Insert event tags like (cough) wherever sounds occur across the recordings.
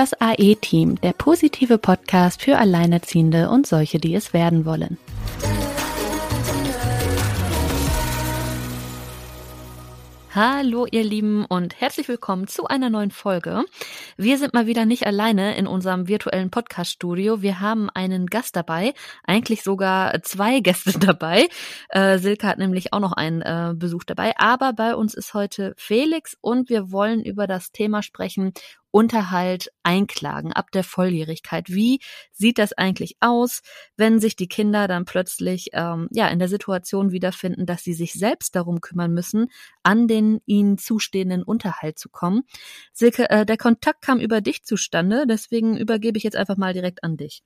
Das AE-Team, der positive Podcast für Alleinerziehende und solche, die es werden wollen. Hallo ihr Lieben und herzlich willkommen zu einer neuen Folge. Wir sind mal wieder nicht alleine in unserem virtuellen Podcast-Studio. Wir haben einen Gast dabei, eigentlich sogar zwei (laughs) Gäste dabei. Äh, Silke hat nämlich auch noch einen äh, Besuch dabei, aber bei uns ist heute Felix und wir wollen über das Thema sprechen, Unterhalt einklagen ab der Volljährigkeit. Wie sieht das eigentlich aus, wenn sich die Kinder dann plötzlich ähm, ja in der Situation wiederfinden, dass sie sich selbst darum kümmern müssen, an den ihnen zustehenden Unterhalt zu kommen? Silke, äh, der Kontakt kam über dich zustande, deswegen übergebe ich jetzt einfach mal direkt an dich.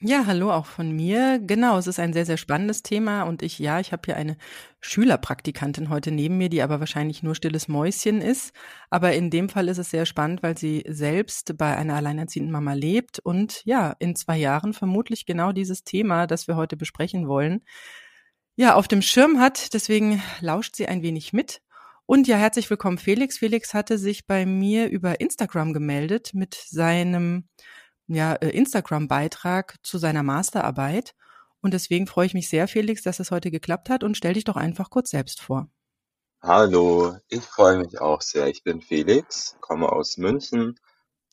Ja, hallo auch von mir. Genau, es ist ein sehr, sehr spannendes Thema und ich, ja, ich habe hier eine Schülerpraktikantin heute neben mir, die aber wahrscheinlich nur stilles Mäuschen ist. Aber in dem Fall ist es sehr spannend, weil sie selbst bei einer alleinerziehenden Mama lebt und ja, in zwei Jahren vermutlich genau dieses Thema, das wir heute besprechen wollen, ja, auf dem Schirm hat. Deswegen lauscht sie ein wenig mit. Und ja, herzlich willkommen, Felix. Felix hatte sich bei mir über Instagram gemeldet mit seinem ja, äh, Instagram-Beitrag zu seiner Masterarbeit. Und deswegen freue ich mich sehr, Felix, dass es heute geklappt hat und stell dich doch einfach kurz selbst vor. Hallo, ich freue mich auch sehr. Ich bin Felix, komme aus München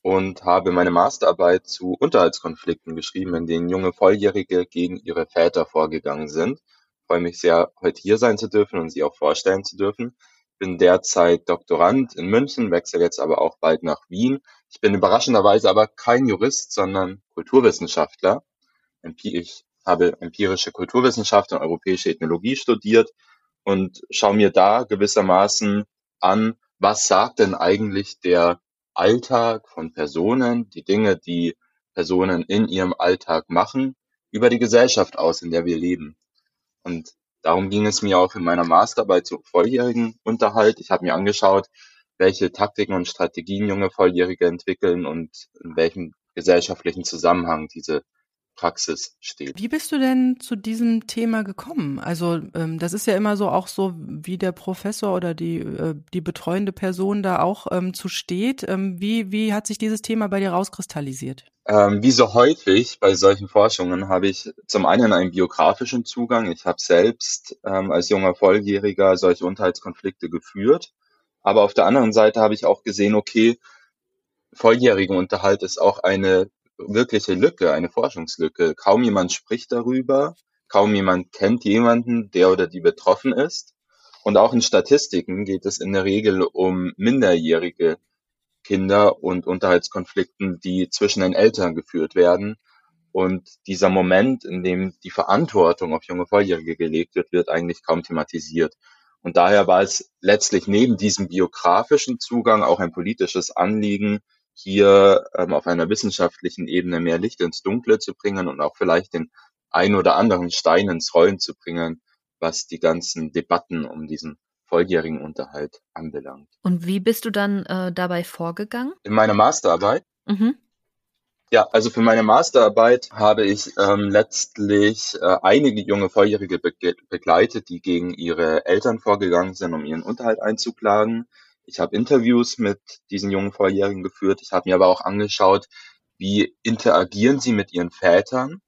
und habe meine Masterarbeit zu Unterhaltskonflikten geschrieben, in denen junge Volljährige gegen ihre Väter vorgegangen sind. Ich freue mich sehr, heute hier sein zu dürfen und Sie auch vorstellen zu dürfen. Ich bin derzeit Doktorand in München, wechsle jetzt aber auch bald nach Wien ich bin überraschenderweise aber kein Jurist, sondern Kulturwissenschaftler. Ich habe empirische Kulturwissenschaft und europäische Ethnologie studiert und schaue mir da gewissermaßen an, was sagt denn eigentlich der Alltag von Personen, die Dinge, die Personen in ihrem Alltag machen, über die Gesellschaft aus, in der wir leben. Und darum ging es mir auch in meiner Masterarbeit zu volljährigen Unterhalt. Ich habe mir angeschaut, welche Taktiken und Strategien junge Volljährige entwickeln und in welchem gesellschaftlichen Zusammenhang diese Praxis steht. Wie bist du denn zu diesem Thema gekommen? Also ähm, das ist ja immer so auch so, wie der Professor oder die äh, die betreuende Person da auch ähm, zu steht. Ähm, wie wie hat sich dieses Thema bei dir rauskristallisiert? Ähm, wie so häufig bei solchen Forschungen habe ich zum einen einen biografischen Zugang. Ich habe selbst ähm, als junger Volljähriger solche Unterhaltskonflikte geführt aber auf der anderen Seite habe ich auch gesehen, okay, volljährigen Unterhalt ist auch eine wirkliche Lücke, eine Forschungslücke. Kaum jemand spricht darüber, kaum jemand kennt jemanden, der oder die betroffen ist. Und auch in Statistiken geht es in der Regel um minderjährige Kinder und Unterhaltskonflikten, die zwischen den Eltern geführt werden. Und dieser Moment, in dem die Verantwortung auf junge Volljährige gelegt wird, wird eigentlich kaum thematisiert. Und daher war es letztlich neben diesem biografischen Zugang auch ein politisches Anliegen, hier ähm, auf einer wissenschaftlichen Ebene mehr Licht ins Dunkle zu bringen und auch vielleicht den ein oder anderen Stein ins Rollen zu bringen, was die ganzen Debatten um diesen volljährigen Unterhalt anbelangt. Und wie bist du dann äh, dabei vorgegangen? In meiner Masterarbeit? Mhm. Ja, also für meine Masterarbeit habe ich ähm, letztlich äh, einige junge Volljährige be begleitet, die gegen ihre Eltern vorgegangen sind, um ihren Unterhalt einzuklagen. Ich habe Interviews mit diesen jungen Volljährigen geführt. Ich habe mir aber auch angeschaut, wie interagieren sie mit ihren Vätern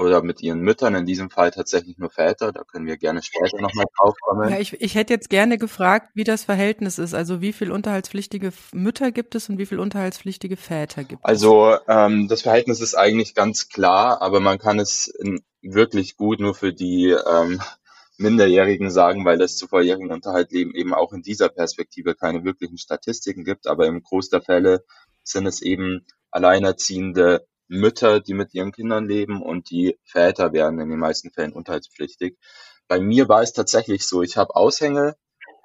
oder mit ihren Müttern, in diesem Fall tatsächlich nur Väter, da können wir gerne später nochmal drauf kommen. Ja, ich, ich hätte jetzt gerne gefragt, wie das Verhältnis ist, also wie viel unterhaltspflichtige Mütter gibt es und wie viel unterhaltspflichtige Väter gibt es? Also ähm, das Verhältnis ist eigentlich ganz klar, aber man kann es wirklich gut nur für die ähm, Minderjährigen sagen, weil es zu volljährigen Unterhalt eben auch in dieser Perspektive keine wirklichen Statistiken gibt, aber im Groß der Fälle sind es eben alleinerziehende Mütter, die mit ihren Kindern leben und die Väter werden in den meisten Fällen unterhaltspflichtig. Bei mir war es tatsächlich so, ich habe Aushänge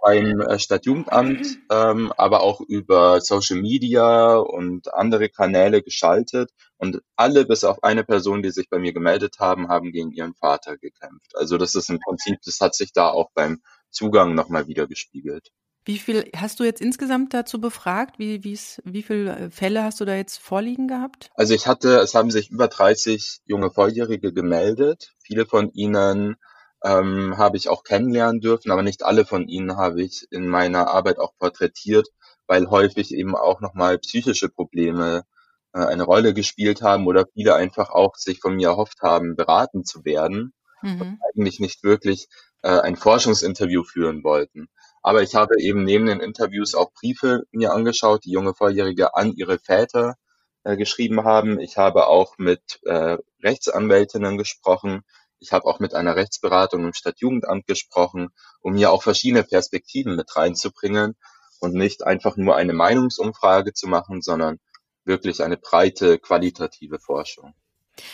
beim äh, Stadtjugendamt, ähm, aber auch über Social Media und andere Kanäle geschaltet und alle bis auf eine Person, die sich bei mir gemeldet haben, haben gegen ihren Vater gekämpft. Also das ist im Prinzip, das hat sich da auch beim Zugang nochmal wieder gespiegelt. Wie viel hast du jetzt insgesamt dazu befragt? Wie, wie viele äh, Fälle hast du da jetzt vorliegen gehabt? Also ich hatte, es haben sich über 30 junge Volljährige gemeldet. Viele von ihnen ähm, habe ich auch kennenlernen dürfen, aber nicht alle von ihnen habe ich in meiner Arbeit auch porträtiert, weil häufig eben auch nochmal psychische Probleme äh, eine Rolle gespielt haben oder viele einfach auch sich von mir erhofft haben, beraten zu werden mhm. und eigentlich nicht wirklich äh, ein Forschungsinterview führen wollten. Aber ich habe eben neben den Interviews auch Briefe mir angeschaut, die junge Volljährige an ihre Väter äh, geschrieben haben. Ich habe auch mit äh, Rechtsanwältinnen gesprochen. Ich habe auch mit einer Rechtsberatung im Stadtjugendamt gesprochen, um hier auch verschiedene Perspektiven mit reinzubringen und nicht einfach nur eine Meinungsumfrage zu machen, sondern wirklich eine breite qualitative Forschung.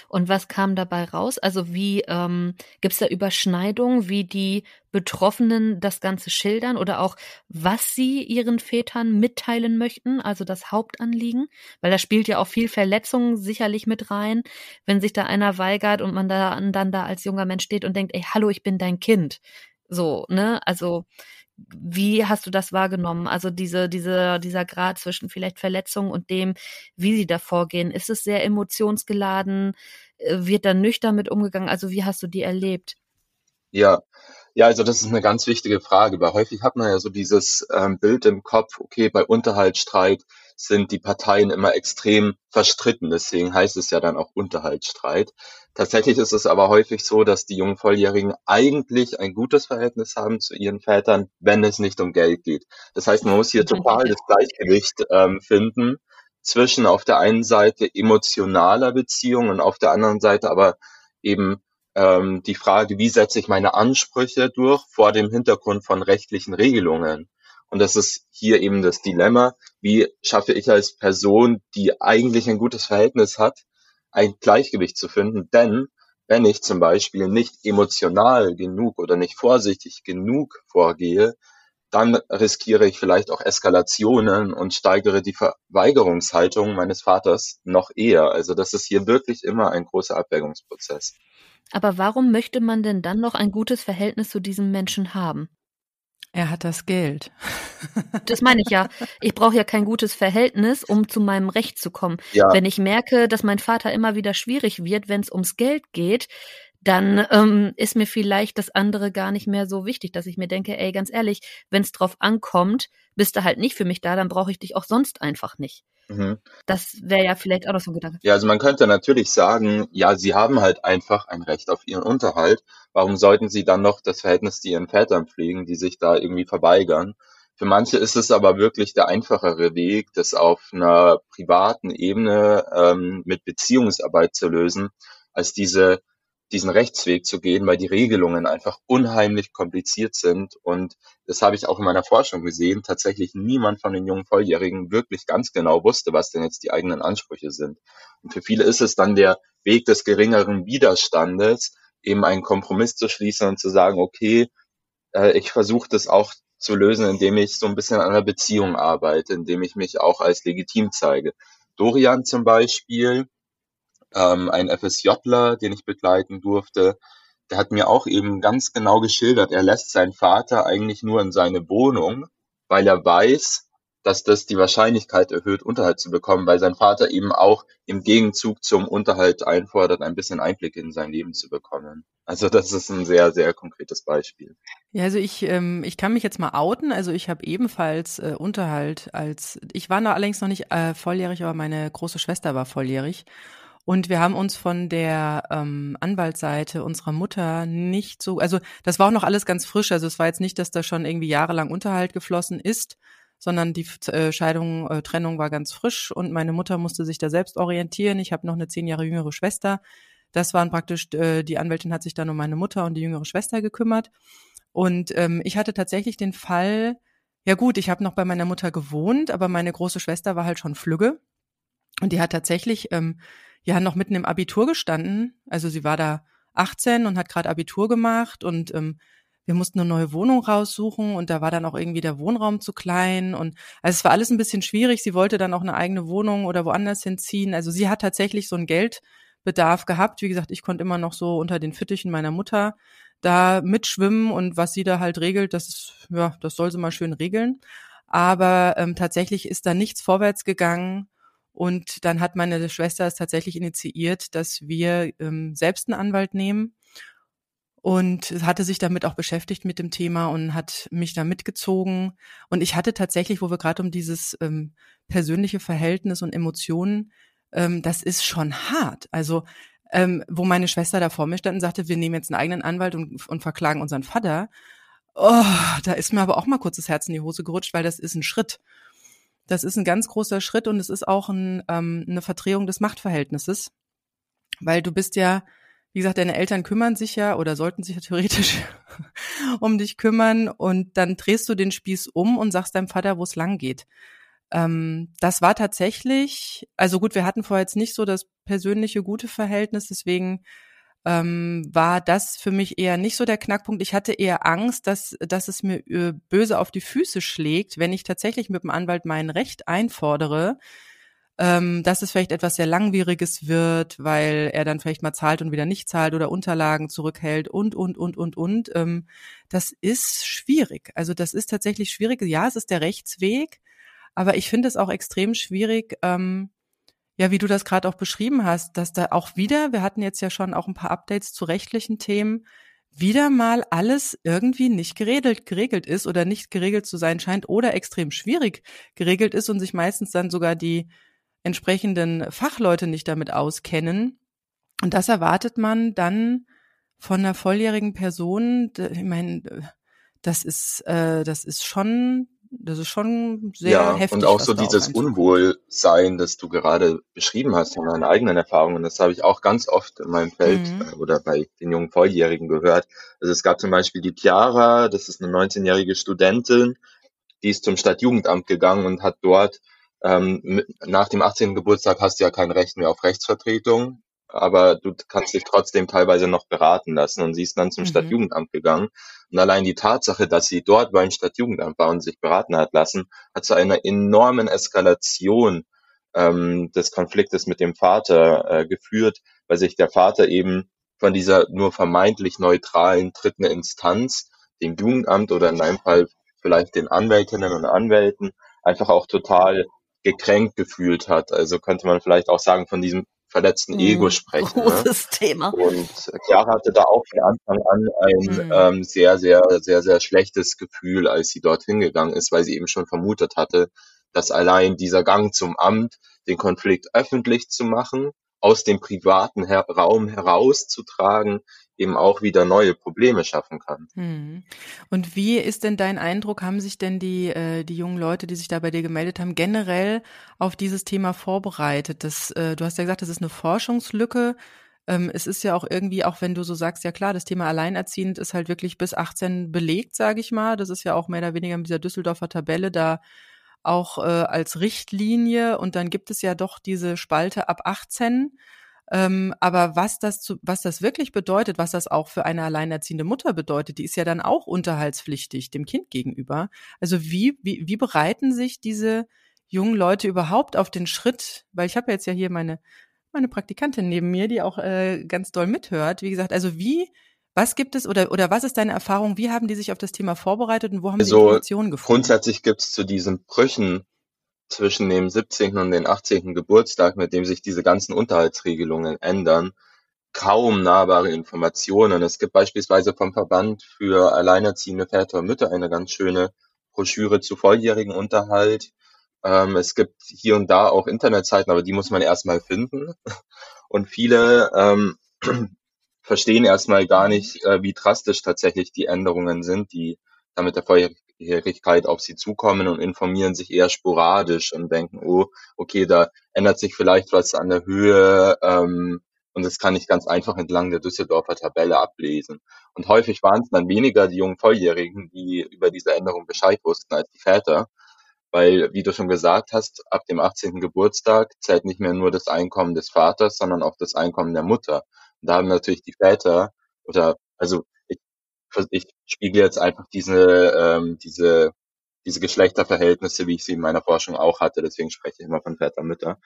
Und was kam dabei raus? Also wie ähm, gibt es da Überschneidungen, wie die Betroffenen das Ganze schildern oder auch was sie ihren Vätern mitteilen möchten, also das Hauptanliegen? Weil da spielt ja auch viel Verletzung sicherlich mit rein, wenn sich da einer weigert und man da dann da als junger Mensch steht und denkt, ey, hallo, ich bin dein Kind. So, ne? Also wie hast du das wahrgenommen? Also diese, diese, dieser Grad zwischen vielleicht Verletzung und dem, wie sie da vorgehen. Ist es sehr emotionsgeladen? Äh, wird da nüchtern mit umgegangen? Also wie hast du die erlebt? Ja, ja, also das ist eine ganz wichtige Frage, weil häufig hat man ja so dieses ähm, Bild im Kopf, okay, bei Unterhaltsstreit sind die Parteien immer extrem verstritten. Deswegen heißt es ja dann auch Unterhaltsstreit. Tatsächlich ist es aber häufig so, dass die jungen Volljährigen eigentlich ein gutes Verhältnis haben zu ihren Vätern, wenn es nicht um Geld geht. Das heißt, man muss hier total das Gleichgewicht ähm, finden zwischen auf der einen Seite emotionaler Beziehung und auf der anderen Seite aber eben ähm, die Frage, wie setze ich meine Ansprüche durch vor dem Hintergrund von rechtlichen Regelungen. Und das ist hier eben das Dilemma. Wie schaffe ich als Person, die eigentlich ein gutes Verhältnis hat, ein Gleichgewicht zu finden? Denn wenn ich zum Beispiel nicht emotional genug oder nicht vorsichtig genug vorgehe, dann riskiere ich vielleicht auch Eskalationen und steigere die Verweigerungshaltung meines Vaters noch eher. Also das ist hier wirklich immer ein großer Abwägungsprozess. Aber warum möchte man denn dann noch ein gutes Verhältnis zu diesem Menschen haben? Er hat das Geld. (laughs) Das meine ich ja. Ich brauche ja kein gutes Verhältnis, um zu meinem Recht zu kommen. Ja. Wenn ich merke, dass mein Vater immer wieder schwierig wird, wenn es ums Geld geht, dann ähm, ist mir vielleicht das andere gar nicht mehr so wichtig, dass ich mir denke, ey, ganz ehrlich, wenn es drauf ankommt, bist du halt nicht für mich da, dann brauche ich dich auch sonst einfach nicht. Mhm. Das wäre ja vielleicht auch noch so ein Gedanke. Ja, also man könnte natürlich sagen, ja, sie haben halt einfach ein Recht auf ihren Unterhalt. Warum sollten sie dann noch das Verhältnis zu ihren Vätern pflegen, die sich da irgendwie verweigern? Für manche ist es aber wirklich der einfachere Weg, das auf einer privaten Ebene ähm, mit Beziehungsarbeit zu lösen, als diese diesen Rechtsweg zu gehen, weil die Regelungen einfach unheimlich kompliziert sind. Und das habe ich auch in meiner Forschung gesehen. Tatsächlich niemand von den jungen Volljährigen wirklich ganz genau wusste, was denn jetzt die eigenen Ansprüche sind. Und für viele ist es dann der Weg des geringeren Widerstandes, eben einen Kompromiss zu schließen und zu sagen, okay, äh, ich versuche das auch zu lösen, indem ich so ein bisschen an der Beziehung arbeite, indem ich mich auch als legitim zeige. Dorian zum Beispiel, ähm, ein FSJler, den ich begleiten durfte, der hat mir auch eben ganz genau geschildert, er lässt seinen Vater eigentlich nur in seine Wohnung, weil er weiß, dass das die Wahrscheinlichkeit erhöht, Unterhalt zu bekommen, weil sein Vater eben auch im Gegenzug zum Unterhalt einfordert, ein bisschen Einblick in sein Leben zu bekommen. Also das ist ein sehr, sehr konkretes Beispiel. Ja, also ich, ähm, ich kann mich jetzt mal outen. Also ich habe ebenfalls äh, Unterhalt als, ich war noch allerdings noch nicht äh, volljährig, aber meine große Schwester war volljährig. Und wir haben uns von der ähm, Anwaltsseite unserer Mutter nicht so, also das war auch noch alles ganz frisch. Also es war jetzt nicht, dass da schon irgendwie jahrelang Unterhalt geflossen ist, sondern die äh, Scheidung, äh, Trennung war ganz frisch und meine Mutter musste sich da selbst orientieren. Ich habe noch eine zehn Jahre jüngere Schwester. Das waren praktisch, äh, die Anwältin hat sich dann um meine Mutter und die jüngere Schwester gekümmert. Und ähm, ich hatte tatsächlich den Fall, ja gut, ich habe noch bei meiner Mutter gewohnt, aber meine große Schwester war halt schon flügge. Und die hat tatsächlich ähm, ja noch mitten im Abitur gestanden. Also sie war da 18 und hat gerade Abitur gemacht und ähm, wir mussten eine neue Wohnung raussuchen und da war dann auch irgendwie der Wohnraum zu klein und also es war alles ein bisschen schwierig. Sie wollte dann auch eine eigene Wohnung oder woanders hinziehen. Also sie hat tatsächlich so einen Geldbedarf gehabt. Wie gesagt, ich konnte immer noch so unter den Fittichen meiner Mutter da mitschwimmen und was sie da halt regelt, das ist, ja, das soll sie mal schön regeln. Aber ähm, tatsächlich ist da nichts vorwärts gegangen und dann hat meine Schwester es tatsächlich initiiert, dass wir ähm, selbst einen Anwalt nehmen und hatte sich damit auch beschäftigt mit dem Thema und hat mich da mitgezogen. Und ich hatte tatsächlich, wo wir gerade um dieses ähm, persönliche Verhältnis und Emotionen ähm, das ist schon hart. Also ähm, wo meine Schwester da vor mir stand und sagte, wir nehmen jetzt einen eigenen Anwalt und, und verklagen unseren Vater. Oh, da ist mir aber auch mal kurz das Herz in die Hose gerutscht, weil das ist ein Schritt. Das ist ein ganz großer Schritt und es ist auch ein, ähm, eine Verdrehung des Machtverhältnisses, weil du bist ja, wie gesagt, deine Eltern kümmern sich ja oder sollten sich ja theoretisch (laughs) um dich kümmern und dann drehst du den Spieß um und sagst deinem Vater, wo es lang geht. Ähm, das war tatsächlich, also gut, wir hatten vorher jetzt nicht so das persönliche gute Verhältnis, deswegen ähm, war das für mich eher nicht so der Knackpunkt. Ich hatte eher Angst, dass, dass es mir äh, böse auf die Füße schlägt, wenn ich tatsächlich mit dem Anwalt mein Recht einfordere, ähm, dass es vielleicht etwas sehr Langwieriges wird, weil er dann vielleicht mal zahlt und wieder nicht zahlt oder Unterlagen zurückhält und, und, und, und, und. Ähm, das ist schwierig. Also das ist tatsächlich schwierig. Ja, es ist der Rechtsweg, aber ich finde es auch extrem schwierig, ähm, ja, wie du das gerade auch beschrieben hast, dass da auch wieder, wir hatten jetzt ja schon auch ein paar Updates zu rechtlichen Themen, wieder mal alles irgendwie nicht geregelt, geregelt ist oder nicht geregelt zu sein scheint oder extrem schwierig geregelt ist und sich meistens dann sogar die entsprechenden Fachleute nicht damit auskennen. Und das erwartet man dann von einer volljährigen Person. Ich meine, das ist, äh, das ist schon das ist schon sehr Ja, heftig. und auch so dieses. Unwohlsein, das du gerade beschrieben hast von deinen eigenen Erfahrungen, das habe ich auch ganz oft in meinem Feld Mhm. äh, oder bei den jungen Volljährigen gehört. Also es gab zum Beispiel die Chiara, das ist eine 19-jährige Studentin, die ist zum Stadtjugendamt gegangen und hat dort ähm, nach dem 18. Geburtstag hast du ja kein Recht mehr auf Rechtsvertretung, aber du kannst dich trotzdem teilweise noch beraten lassen und sie ist dann zum Mhm. Stadtjugendamt gegangen. Und allein die Tatsache, dass sie dort beim Stadtjugendamt war und sich beraten hat lassen, hat zu einer enormen Eskalation ähm, des Konfliktes mit dem Vater äh, geführt, weil sich der Vater eben von dieser nur vermeintlich neutralen dritten Instanz, dem Jugendamt oder in einem Fall vielleicht den Anwältinnen und Anwälten, einfach auch total gekränkt gefühlt hat. Also könnte man vielleicht auch sagen, von diesem verletzten Ego Mhm. sprechen. Ne? Großes Thema. Und Chiara hatte da auch von Anfang an ein Mhm. ähm, sehr, sehr, sehr, sehr schlechtes Gefühl, als sie dorthin gegangen ist, weil sie eben schon vermutet hatte, dass allein dieser Gang zum Amt, den Konflikt öffentlich zu machen, aus dem privaten Her Raum herauszutragen, eben auch wieder neue Probleme schaffen kann. Mhm. Und wie ist denn dein Eindruck? Haben sich denn die, äh, die jungen Leute, die sich da bei dir gemeldet haben, generell auf dieses Thema vorbereitet? Das, äh, du hast ja gesagt, das ist eine Forschungslücke. Ähm, es ist ja auch irgendwie, auch wenn du so sagst, ja klar, das Thema Alleinerziehend ist halt wirklich bis 18 belegt, sage ich mal. Das ist ja auch mehr oder weniger mit dieser Düsseldorfer Tabelle da auch äh, als Richtlinie. Und dann gibt es ja doch diese Spalte ab 18. Ähm, aber was das zu, was das wirklich bedeutet, was das auch für eine alleinerziehende Mutter bedeutet, die ist ja dann auch unterhaltspflichtig dem Kind gegenüber. Also wie, wie, wie bereiten sich diese jungen Leute überhaupt auf den Schritt? Weil ich habe jetzt ja hier meine, meine Praktikantin neben mir, die auch äh, ganz doll mithört. Wie gesagt, also wie, was gibt es oder, oder was ist deine Erfahrung? Wie haben die sich auf das Thema vorbereitet und wo haben sie Also Informationen gefunden? grundsätzlich gibt es zu diesen Brüchen zwischen dem 17. und dem 18. Geburtstag, mit dem sich diese ganzen Unterhaltsregelungen ändern, kaum nahbare Informationen. Es gibt beispielsweise vom Verband für alleinerziehende Väter und Mütter eine ganz schöne Broschüre zu volljährigen Unterhalt. Ähm, es gibt hier und da auch Internetseiten, aber die muss man erstmal finden. Und viele ähm, (clears throat) verstehen erstmal gar nicht, äh, wie drastisch tatsächlich die Änderungen sind, die da mit der Volljährigkeit auf sie zukommen und informieren sich eher sporadisch und denken, oh, okay, da ändert sich vielleicht was an der Höhe ähm, und das kann ich ganz einfach entlang der Düsseldorfer Tabelle ablesen. Und häufig waren es dann weniger die jungen Volljährigen, die über diese Änderung Bescheid wussten, als die Väter. Weil, wie du schon gesagt hast, ab dem 18. Geburtstag zählt nicht mehr nur das Einkommen des Vaters, sondern auch das Einkommen der Mutter. Und da haben natürlich die Väter oder also ich, spiegel jetzt einfach diese, ähm, diese, diese Geschlechterverhältnisse, wie ich sie in meiner Forschung auch hatte, deswegen spreche ich immer von Väter, Mütter.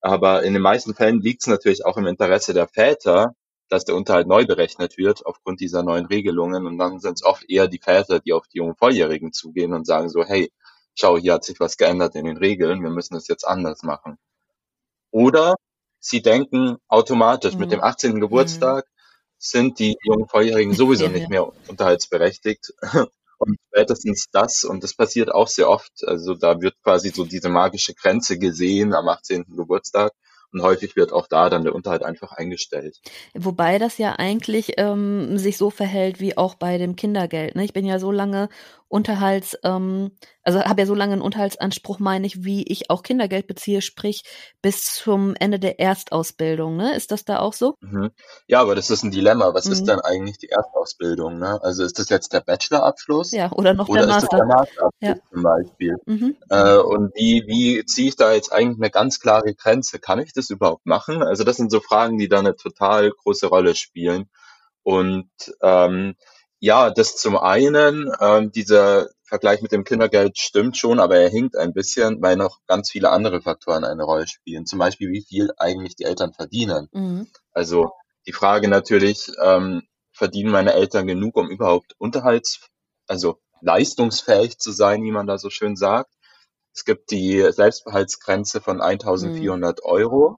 Aber in den meisten Fällen liegt es natürlich auch im Interesse der Väter, dass der Unterhalt neu berechnet wird aufgrund dieser neuen Regelungen. Und dann sind es oft eher die Väter, die auf die jungen Volljährigen zugehen und sagen so, hey, schau, hier hat sich was geändert in den Regeln, wir müssen es jetzt anders machen. Oder sie denken automatisch, mit dem Mhm. 18. Mhm. Geburtstag sind die jungen Volljährigen sowieso Ja, nicht mehr unterhaltsberechtigt. (laughs) Und spätestens das, und das passiert auch sehr oft, also da wird quasi so diese magische Grenze gesehen am 18. Geburtstag. Und häufig wird auch da dann der Unterhalt einfach eingestellt. Wobei das ja eigentlich ähm, sich so verhält wie auch bei dem Kindergeld. Ne? Ich bin ja so lange Unterhalts, ähm, also habe ja so lange einen Unterhaltsanspruch, meine ich, wie ich auch Kindergeld beziehe, sprich bis zum Ende der Erstausbildung. Ne? Ist das da auch so? Mhm. Ja, aber das ist ein Dilemma. Was mhm. ist denn eigentlich die Erstausbildung? Ne? Also ist das jetzt der Bachelorabschluss? Ja, oder noch oder der Master. der Masterabschluss ja. zum Beispiel? Mhm. Äh, und wie, wie ziehe ich da jetzt eigentlich eine ganz klare Grenze? Kann ich das überhaupt machen? Also das sind so Fragen, die da eine total große Rolle spielen. Und ähm, ja, das zum einen, ähm, dieser Vergleich mit dem Kindergeld stimmt schon, aber er hinkt ein bisschen, weil noch ganz viele andere Faktoren eine Rolle spielen. Zum Beispiel, wie viel eigentlich die Eltern verdienen. Mhm. Also die Frage natürlich, ähm, verdienen meine Eltern genug, um überhaupt Unterhalts, also leistungsfähig zu sein, wie man da so schön sagt. Es gibt die Selbstbehaltsgrenze von 1400 mhm. Euro.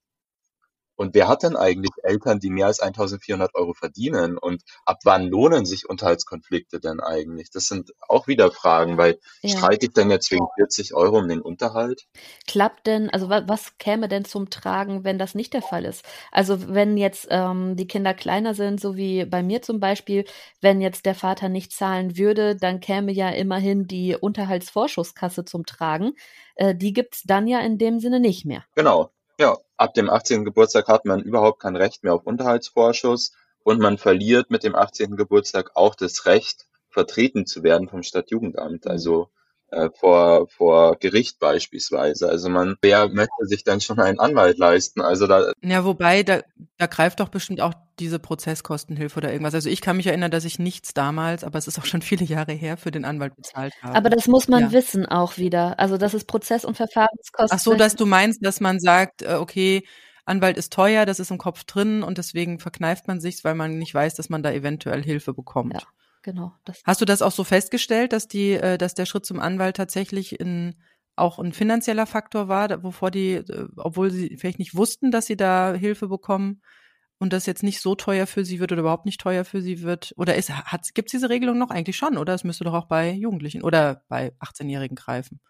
Und wer hat denn eigentlich Eltern, die mehr als 1400 Euro verdienen? Und ab wann lohnen sich Unterhaltskonflikte denn eigentlich? Das sind auch wieder Fragen, weil ja. streite ich denn jetzt wegen 40 Euro um den Unterhalt? Klappt denn, also was, was käme denn zum Tragen, wenn das nicht der Fall ist? Also wenn jetzt ähm, die Kinder kleiner sind, so wie bei mir zum Beispiel, wenn jetzt der Vater nicht zahlen würde, dann käme ja immerhin die Unterhaltsvorschusskasse zum Tragen. Äh, die gibt's dann ja in dem Sinne nicht mehr. Genau. Ja, ab dem 18. Geburtstag hat man überhaupt kein Recht mehr auf Unterhaltsvorschuss und man verliert mit dem 18. Geburtstag auch das Recht, vertreten zu werden vom Stadtjugendamt. Also äh, vor, vor Gericht beispielsweise. Also man, wer möchte sich dann schon einen Anwalt leisten? Also da. Ja, wobei, da, da greift doch bestimmt auch diese Prozesskostenhilfe oder irgendwas. Also ich kann mich erinnern, dass ich nichts damals, aber es ist auch schon viele Jahre her, für den Anwalt bezahlt habe. Aber das muss man ja. wissen auch wieder. Also das ist Prozess- und Verfahrenskosten. Ach so, dass du meinst, dass man sagt, äh, okay, Anwalt ist teuer, das ist im Kopf drin und deswegen verkneift man sich's, weil man nicht weiß, dass man da eventuell Hilfe bekommt. Ja genau. Hast du das auch so festgestellt, dass die, äh, dass der Schritt zum Anwalt tatsächlich in auch ein finanzieller Faktor war, wovor die, äh, obwohl sie vielleicht nicht wussten, dass sie da Hilfe bekommen und das jetzt nicht so teuer für sie wird oder überhaupt nicht teuer für sie wird? Oder ist, hat, gibt es diese Regelung noch eigentlich schon? Oder es müsste doch auch bei Jugendlichen oder bei 18-Jährigen greifen?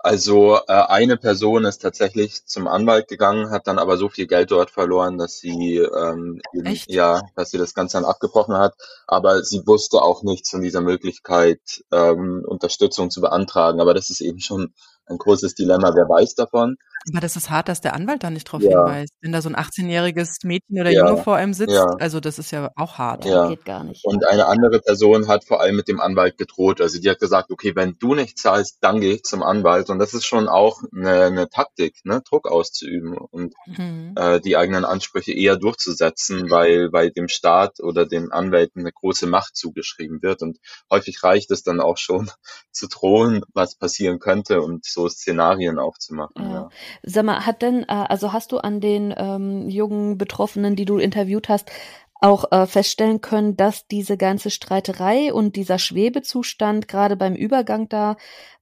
Also äh, eine Person ist tatsächlich zum Anwalt gegangen, hat dann aber so viel Geld dort verloren, dass sie ähm, eben, ja, dass sie das Ganze dann abgebrochen hat. Aber sie wusste auch nichts von dieser Möglichkeit, ähm, Unterstützung zu beantragen. Aber das ist eben schon ein großes Dilemma. Wer weiß davon? Aber das ist hart, dass der Anwalt da nicht drauf ja. hinweist. Wenn da so ein 18-jähriges Mädchen oder ja. Junge vor einem sitzt, ja. also das ist ja auch hart. Ja. Geht gar nicht. Und eine andere Person hat vor allem mit dem Anwalt gedroht. Also die hat gesagt, okay, wenn du nicht zahlst, dann gehe ich zum Anwalt. Und das ist schon auch eine, eine Taktik, ne? Druck auszuüben und mhm. äh, die eigenen Ansprüche eher durchzusetzen, weil bei dem Staat oder den Anwälten eine große Macht zugeschrieben wird. Und häufig reicht es dann auch schon (laughs) zu drohen, was passieren könnte und so Szenarien aufzumachen. Ja. Sag mal, hat denn, äh, also hast du an den ähm, jungen Betroffenen, die du interviewt hast, auch äh, feststellen können, dass diese ganze Streiterei und dieser Schwebezustand gerade beim Übergang da,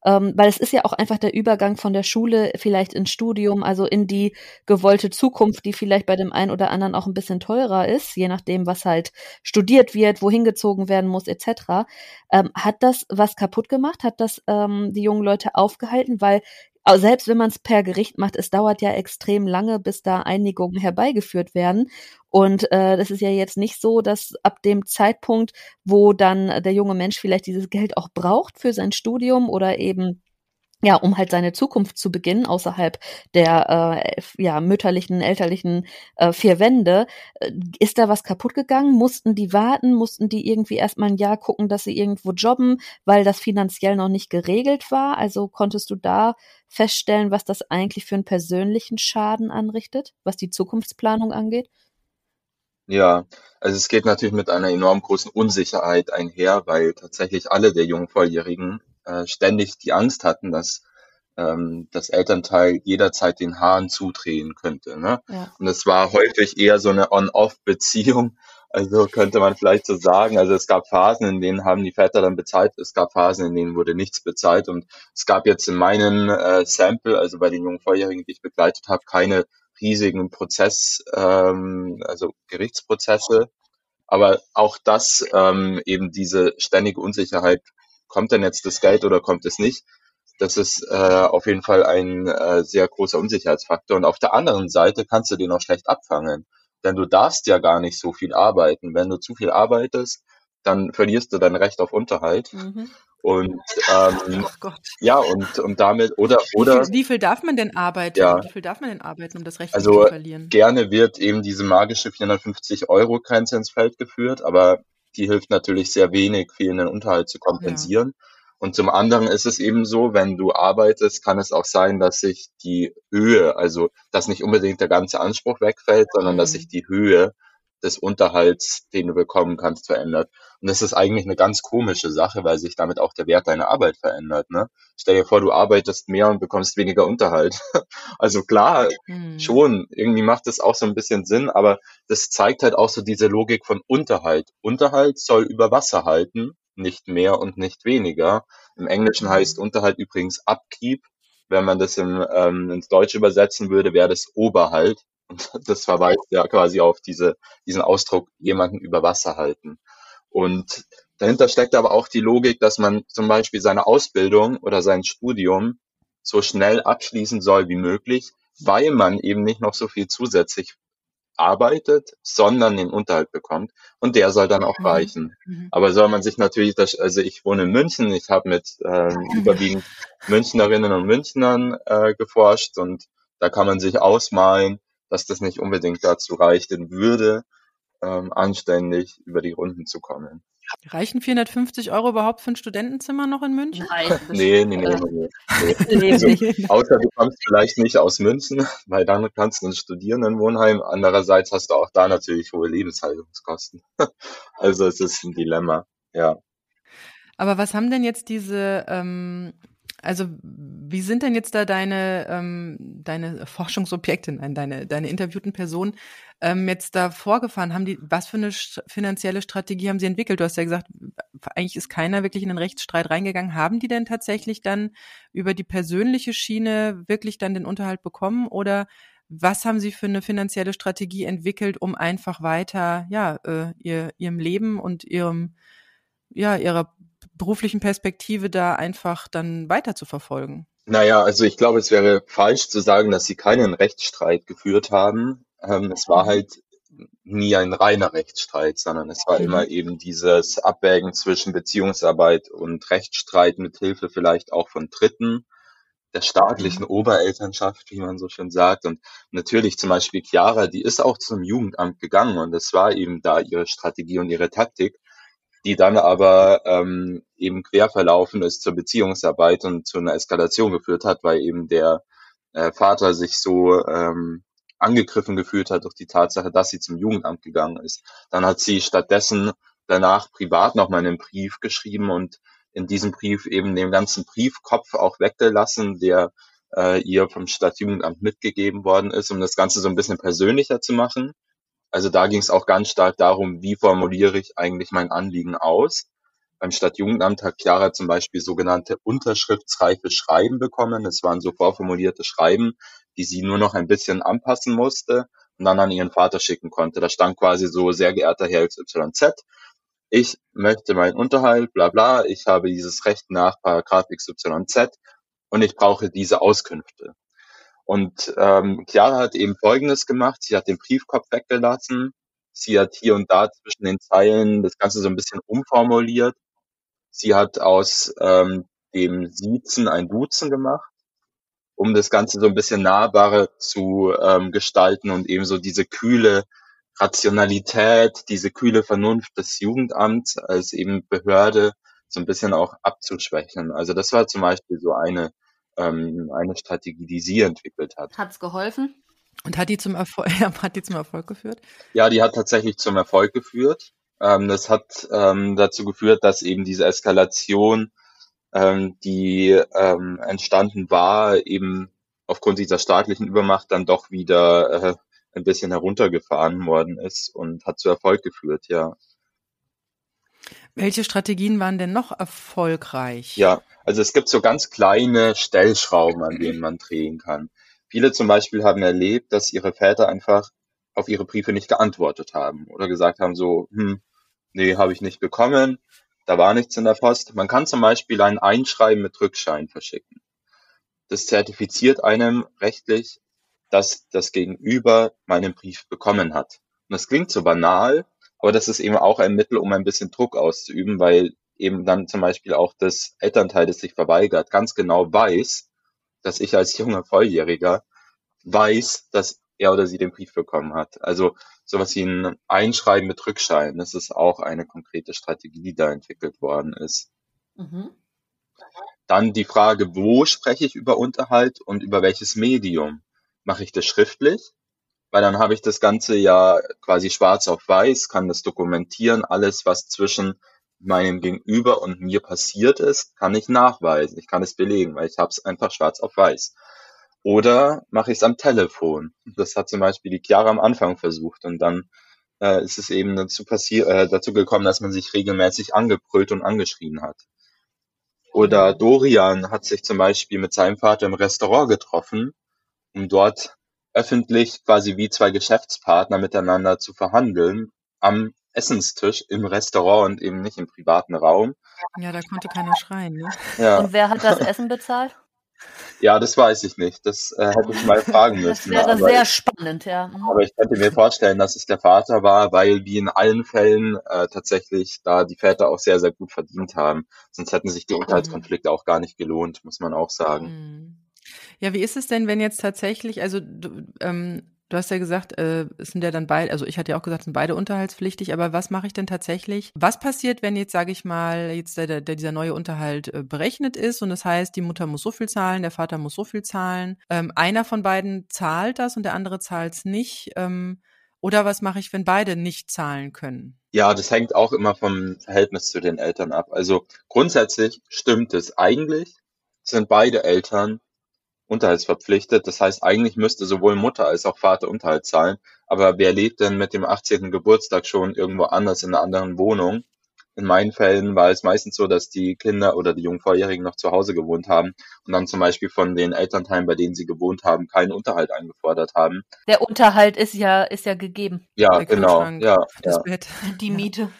ähm, weil es ist ja auch einfach der Übergang von der Schule vielleicht ins Studium, also in die gewollte Zukunft, die vielleicht bei dem einen oder anderen auch ein bisschen teurer ist, je nachdem, was halt studiert wird, wohin gezogen werden muss, etc. Ähm, hat das was kaputt gemacht? Hat das ähm, die jungen Leute aufgehalten? Weil aber selbst wenn man es per Gericht macht, es dauert ja extrem lange, bis da Einigungen herbeigeführt werden. Und äh, das ist ja jetzt nicht so, dass ab dem Zeitpunkt, wo dann der junge Mensch vielleicht dieses Geld auch braucht für sein Studium oder eben ja, um halt seine Zukunft zu beginnen, außerhalb der äh, ja, mütterlichen, elterlichen äh, vier Wände. Äh, ist da was kaputt gegangen? Mussten die warten? Mussten die irgendwie erstmal ein Jahr gucken, dass sie irgendwo jobben, weil das finanziell noch nicht geregelt war? Also konntest du da feststellen, was das eigentlich für einen persönlichen Schaden anrichtet, was die Zukunftsplanung angeht? Ja, also es geht natürlich mit einer enorm großen Unsicherheit einher, weil tatsächlich alle der jungen Volljährigen äh, ständig die Angst hatten, dass ähm, das Elternteil jederzeit den Hahn zudrehen könnte. Ne? Ja. Und es war häufig eher so eine On-Off-Beziehung. Also könnte man vielleicht so sagen. Also es gab Phasen, in denen haben die Väter dann bezahlt, es gab Phasen, in denen wurde nichts bezahlt. Und es gab jetzt in meinem äh, Sample, also bei den jungen Volljährigen, die ich begleitet habe, keine riesigen Prozess, ähm, also Gerichtsprozesse. Aber auch das, ähm, eben diese ständige Unsicherheit kommt denn jetzt das Geld oder kommt es nicht, das ist äh, auf jeden Fall ein äh, sehr großer Unsicherheitsfaktor. Und auf der anderen Seite kannst du den auch schlecht abfangen. Denn du darfst ja gar nicht so viel arbeiten. Wenn du zu viel arbeitest, dann verlierst du dein Recht auf Unterhalt. Mhm. Und ähm, oh ja, und, und damit oder oder wie viel, wie viel darf man denn arbeiten? Ja, wie viel darf man denn arbeiten, um das Recht also zu verlieren? Gerne wird eben diese magische 450 Euro Grenze ins Feld geführt, aber die hilft natürlich sehr wenig, fehlenden Unterhalt zu kompensieren. Ja. Und zum anderen ist es eben so, wenn du arbeitest, kann es auch sein, dass sich die Höhe, also dass nicht unbedingt der ganze Anspruch wegfällt, sondern mhm. dass sich die Höhe des Unterhalts, den du bekommen kannst, verändert. Und das ist eigentlich eine ganz komische Sache, weil sich damit auch der Wert deiner Arbeit verändert. Ne? Stell dir vor, du arbeitest mehr und bekommst weniger Unterhalt. (laughs) also klar, hm. schon, irgendwie macht das auch so ein bisschen Sinn, aber das zeigt halt auch so diese Logik von Unterhalt. Unterhalt soll über Wasser halten nicht mehr und nicht weniger. Im Englischen heißt Unterhalt übrigens Upkeep. Wenn man das im, ähm, ins Deutsche übersetzen würde, wäre das Oberhalt. Und (laughs) das verweist ja quasi auf diese, diesen Ausdruck, jemanden über Wasser halten. Und dahinter steckt aber auch die Logik, dass man zum Beispiel seine Ausbildung oder sein Studium so schnell abschließen soll wie möglich, weil man eben nicht noch so viel zusätzlich arbeitet, sondern den Unterhalt bekommt und der soll dann auch mhm. reichen. Mhm. Aber soll man sich natürlich, das, also ich wohne in München, ich habe mit ähm, (laughs) überwiegend Münchnerinnen und Münchnern äh, geforscht und da kann man sich ausmalen, dass das nicht unbedingt dazu reichen würde, ähm, anständig über die Runden zu kommen. Reichen 450 Euro überhaupt für ein Studentenzimmer noch in München? Nein. nee, nee, nee. nee, nee. (laughs) Also, außer du kommst vielleicht nicht aus München, (laughs) weil dann kannst du ein Studierendenwohnheim. Andererseits hast du auch da natürlich hohe Lebenshaltungskosten. (laughs) also es ist ein Dilemma, ja. Aber was haben denn jetzt diese ähm, also wie sind denn jetzt da deine, ähm, deine Forschungsobjekte, nein, deine, deine interviewten Personen ähm, jetzt da vorgefahren? Haben die, was für eine finanzielle Strategie haben sie entwickelt? Du hast ja gesagt, eigentlich ist keiner wirklich in den Rechtsstreit reingegangen. Haben die denn tatsächlich dann über die persönliche Schiene wirklich dann den Unterhalt bekommen oder was haben Sie für eine finanzielle Strategie entwickelt, um einfach weiter, ja, äh, ihr, ihrem Leben und ihrem, ja, ihrer beruflichen Perspektive da einfach dann weiter zu verfolgen? Naja, also ich glaube, es wäre falsch zu sagen, dass sie keinen Rechtsstreit geführt haben. Ähm, es war mhm. halt nie ein reiner Rechtsstreit, sondern es war mhm. immer eben dieses Abwägen zwischen Beziehungsarbeit und Rechtsstreit mit Hilfe vielleicht auch von Dritten, der staatlichen mhm. Oberelternschaft, wie man so schön sagt. Und natürlich zum Beispiel Chiara, die ist auch zum Jugendamt gegangen und es war eben da ihre Strategie und ihre Taktik die dann aber ähm, eben quer verlaufen ist zur Beziehungsarbeit und zu einer Eskalation geführt hat, weil eben der äh, Vater sich so ähm, angegriffen gefühlt hat durch die Tatsache, dass sie zum Jugendamt gegangen ist. Dann hat sie stattdessen danach privat nochmal einen Brief geschrieben und in diesem Brief eben den ganzen Briefkopf auch weggelassen, der äh, ihr vom Stadtjugendamt mitgegeben worden ist, um das Ganze so ein bisschen persönlicher zu machen. Also da ging es auch ganz stark darum, wie formuliere ich eigentlich mein Anliegen aus. Beim Stadtjugendamt hat Chiara zum Beispiel sogenannte unterschriftsreife Schreiben bekommen. Das waren so vorformulierte Schreiben, die sie nur noch ein bisschen anpassen musste und dann an ihren Vater schicken konnte. Da stand quasi so, sehr geehrter Herr XYZ, ich möchte meinen Unterhalt, bla bla, ich habe dieses Recht nach Paragraph XYZ und ich brauche diese Auskünfte. Und ähm, Chiara hat eben Folgendes gemacht. Sie hat den Briefkopf weggelassen. Sie hat hier und da zwischen den Zeilen das Ganze so ein bisschen umformuliert. Sie hat aus ähm, dem Siezen ein Duzen gemacht, um das Ganze so ein bisschen nahbarer zu ähm, gestalten und eben so diese kühle Rationalität, diese kühle Vernunft des Jugendamts als eben Behörde so ein bisschen auch abzuschwächen. Also das war zum Beispiel so eine ähm, eine Strategie, die sie entwickelt hat. Hat's geholfen? Und hat die zum Erfolg, (laughs) hat die zum Erfolg geführt? Ja, die hat tatsächlich zum Erfolg geführt. Ähm, das hat ähm, dazu geführt, dass eben diese Eskalation, ähm, die ähm, entstanden war, eben aufgrund dieser staatlichen Übermacht dann doch wieder äh, ein bisschen heruntergefahren worden ist und hat zu Erfolg geführt, ja. Welche Strategien waren denn noch erfolgreich? Ja, also es gibt so ganz kleine Stellschrauben, an denen man drehen kann. Viele zum Beispiel haben erlebt, dass ihre Väter einfach auf ihre Briefe nicht geantwortet haben oder gesagt haben so, hm, nee, habe ich nicht bekommen, da war nichts in der Post. Man kann zum Beispiel ein Einschreiben mit Rückschein verschicken. das zertifiziert einem rechtlich, dass das Gegenüber meinen Brief bekommen hat. Und das klingt so banal, aber das ist eben auch ein Mittel, um ein bisschen Druck auszuüben, weil eben dann zum Beispiel auch das Elternteil, das sich verweigert, ganz genau weiß, dass ich als junger Volljähriger weiß, dass er oder sie den Brief bekommen hat. Also sowas wie ein Einschreiben mit Rückschein, das ist auch eine konkrete Strategie, die da entwickelt worden ist. Mhm. Dann die Frage, wo spreche ich über Unterhalt und über welches Medium? Mache ich das schriftlich? Weil dann habe ich das Ganze ja quasi schwarz auf weiß, kann das dokumentieren, alles, was zwischen meinem Gegenüber und mir passiert ist, kann ich nachweisen. Ich kann es belegen, weil ich habe es einfach schwarz auf weiß. Oder mache ich es am Telefon. Das hat zum Beispiel die Chiara am Anfang versucht und dann äh, ist es eben dazu, passier äh, dazu gekommen, dass man sich regelmäßig angebrüllt und angeschrien hat. Oder Dorian hat sich zum Beispiel mit seinem Vater im Restaurant getroffen, um dort öffentlich quasi wie zwei Geschäftspartner miteinander zu verhandeln am Essenstisch im Restaurant und eben nicht im privaten Raum. Ja, da konnte keiner schreien. Ne? Ja. Und wer hat das Essen bezahlt? Ja, das weiß ich nicht. Das äh, hätte ich mal fragen müssen. Das wäre sehr ich, spannend, ja. Mhm. Aber ich könnte mir vorstellen, dass es der Vater war, weil wie in allen Fällen äh, tatsächlich da die Väter auch sehr, sehr gut verdient haben. Sonst hätten sich die mhm. Unterhaltskonflikte mhm. auch gar nicht gelohnt, muss man auch sagen. Mhm. Ja, wie ist es denn, wenn jetzt tatsächlich, also ähm, Du hast ja gesagt, äh, sind ja dann beide, also ich hatte ja auch gesagt, sind beide unterhaltspflichtig, aber was mache ich denn tatsächlich? Was passiert, wenn jetzt, sage ich mal, jetzt der, der, dieser neue Unterhalt äh, berechnet ist und das heißt, die Mutter muss so viel zahlen, der Vater muss so viel zahlen, ähm, einer von beiden zahlt das und der andere zahlt es nicht. Ähm, oder was mache ich, wenn beide nicht zahlen können? Ja, das hängt auch immer vom Verhältnis zu den Eltern ab. Also grundsätzlich stimmt es eigentlich, sind beide Eltern unterhaltsverpflichtet. Das heißt, eigentlich müsste sowohl Mutter als auch Vater Unterhalt zahlen. Aber wer lebt denn mit dem 18. Geburtstag schon irgendwo anders in einer anderen Wohnung? In meinen Fällen war es meistens so, dass die Kinder oder die jungen Vorjährigen noch zu Hause gewohnt haben und dann zum Beispiel von den Elternteilen, bei denen sie gewohnt haben, keinen Unterhalt eingefordert haben. Der Unterhalt ist ja, ist ja gegeben. Ja, genau. Ja, das ja. Bett. (laughs) Die Miete.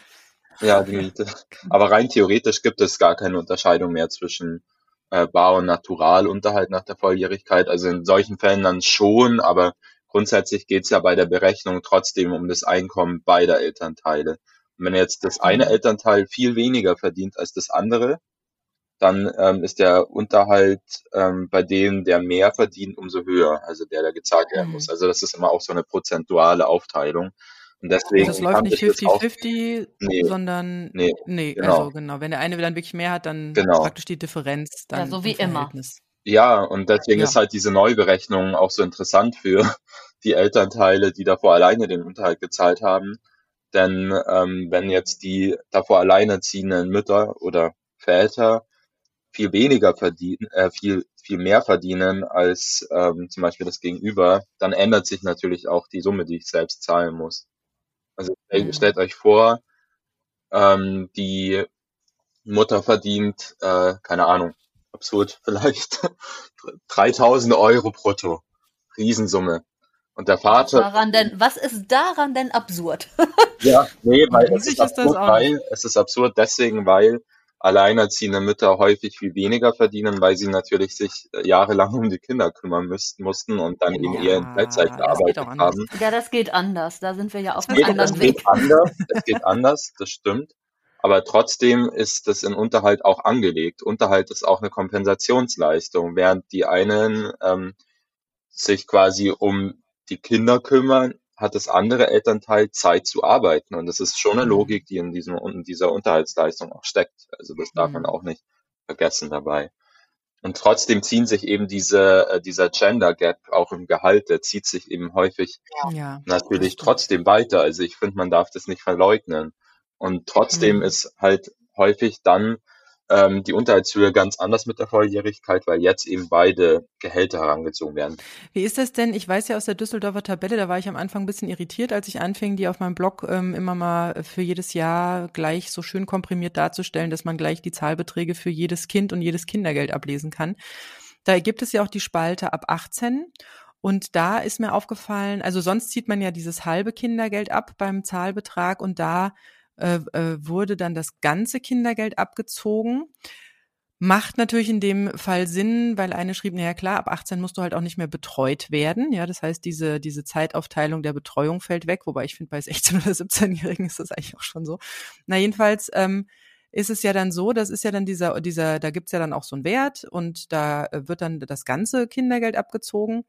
Ja, die Miete. Aber rein theoretisch gibt es gar keine Unterscheidung mehr zwischen äh, Bar- und Naturalunterhalt nach der Volljährigkeit. Also in solchen Fällen dann schon, aber grundsätzlich geht es ja bei der Berechnung trotzdem um das Einkommen beider Elternteile. Und wenn jetzt das eine mhm. Elternteil viel weniger verdient als das andere, dann ähm, ist der Unterhalt ähm, bei dem, der mehr verdient, umso höher, also der, der gezahlt werden mhm. muss. Also das ist immer auch so eine prozentuale Aufteilung. Und deswegen also es läuft nicht 50-50, nee, sondern nee, nee genau. also genau. Wenn der eine dann wirklich mehr hat, dann genau. praktisch die Differenz dann. Ja, so wie immer. Ja, und deswegen ja. ist halt diese Neuberechnung auch so interessant für (laughs) die Elternteile, die davor alleine den Unterhalt gezahlt haben. Denn ähm, wenn jetzt die davor alleinerziehenden Mütter oder Väter viel weniger verdienen, äh, viel, viel mehr verdienen als ähm, zum Beispiel das Gegenüber, dann ändert sich natürlich auch die Summe, die ich selbst zahlen muss. Also mhm. stellt euch vor, ähm, die Mutter verdient, äh, keine Ahnung, absurd (laughs) vielleicht, 3000 Euro brutto. Riesensumme. Und der Vater. Daran denn, was ist daran denn absurd? ja, nee, (laughs) weil es ist, absurd, weil es ist absurd deswegen, weil alleinerziehende Mütter häufig viel weniger verdienen, weil sie natürlich sich äh, jahrelang um die Kinder kümmern müssten, mussten und dann eben eher in Teilzeit gearbeitet haben. Ja, das geht anders. Da sind wir ja auf einem anderen das Weg. Geht anders, es geht anders, das stimmt. Aber trotzdem ist das in Unterhalt auch angelegt. Unterhalt ist auch eine Kompensationsleistung, während die einen ähm, sich quasi um die Kinder kümmern, hat das andere Elternteil Zeit zu arbeiten. Und das ist schon eine mhm. Logik, die in, diesem, in dieser Unterhaltsleistung auch steckt. Also das darf man mhm. auch nicht vergessen dabei. Und trotzdem ziehen sich eben diese, äh, dieser Gender Gap auch im Gehalt, der zieht sich eben häufig ja, natürlich trotzdem weiter. Also ich finde, man darf das nicht verleugnen. Und trotzdem mhm. ist halt häufig dann ähm, die Unterhaltshöhe ganz anders mit der Volljährigkeit, weil jetzt eben beide Gehälter herangezogen werden. Wie ist das denn? Ich weiß ja aus der Düsseldorfer Tabelle, da war ich am Anfang ein bisschen irritiert, als ich anfing, die auf meinem Blog ähm, immer mal für jedes Jahr gleich so schön komprimiert darzustellen, dass man gleich die Zahlbeträge für jedes Kind und jedes Kindergeld ablesen kann. Da gibt es ja auch die Spalte ab 18 und da ist mir aufgefallen, also sonst zieht man ja dieses halbe Kindergeld ab beim Zahlbetrag und da äh, äh, wurde dann das ganze Kindergeld abgezogen. Macht natürlich in dem Fall Sinn, weil eine schrieb, naja klar, ab 18 musst du halt auch nicht mehr betreut werden. Ja, das heißt, diese, diese Zeitaufteilung der Betreuung fällt weg, wobei ich finde, bei 16- (laughs) oder 17-Jährigen ist das eigentlich auch schon so. Na, jedenfalls ähm, ist es ja dann so, das ist ja dann dieser, dieser, da gibt's ja dann auch so einen Wert und da wird dann das ganze Kindergeld abgezogen.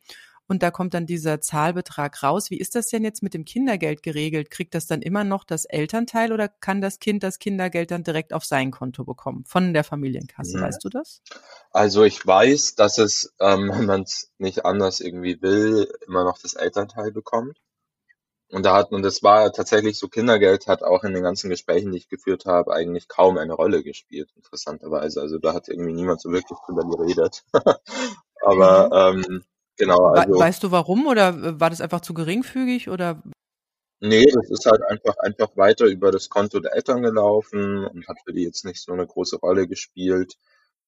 Und da kommt dann dieser Zahlbetrag raus. Wie ist das denn jetzt mit dem Kindergeld geregelt? Kriegt das dann immer noch das Elternteil oder kann das Kind das Kindergeld dann direkt auf sein Konto bekommen von der Familienkasse? Mhm. Weißt du das? Also ich weiß, dass es, ähm, (laughs) wenn man es nicht anders irgendwie will, immer noch das Elternteil bekommt. Und da hat, und das war tatsächlich so, Kindergeld hat auch in den ganzen Gesprächen, die ich geführt habe, eigentlich kaum eine Rolle gespielt, interessanterweise. Also da hat irgendwie niemand so wirklich drüber geredet. (laughs) Aber mhm. ähm, Genau. Also, weißt du warum oder war das einfach zu geringfügig oder? Nee, das ist halt einfach, einfach weiter über das Konto der Eltern gelaufen und hat für die jetzt nicht so eine große Rolle gespielt.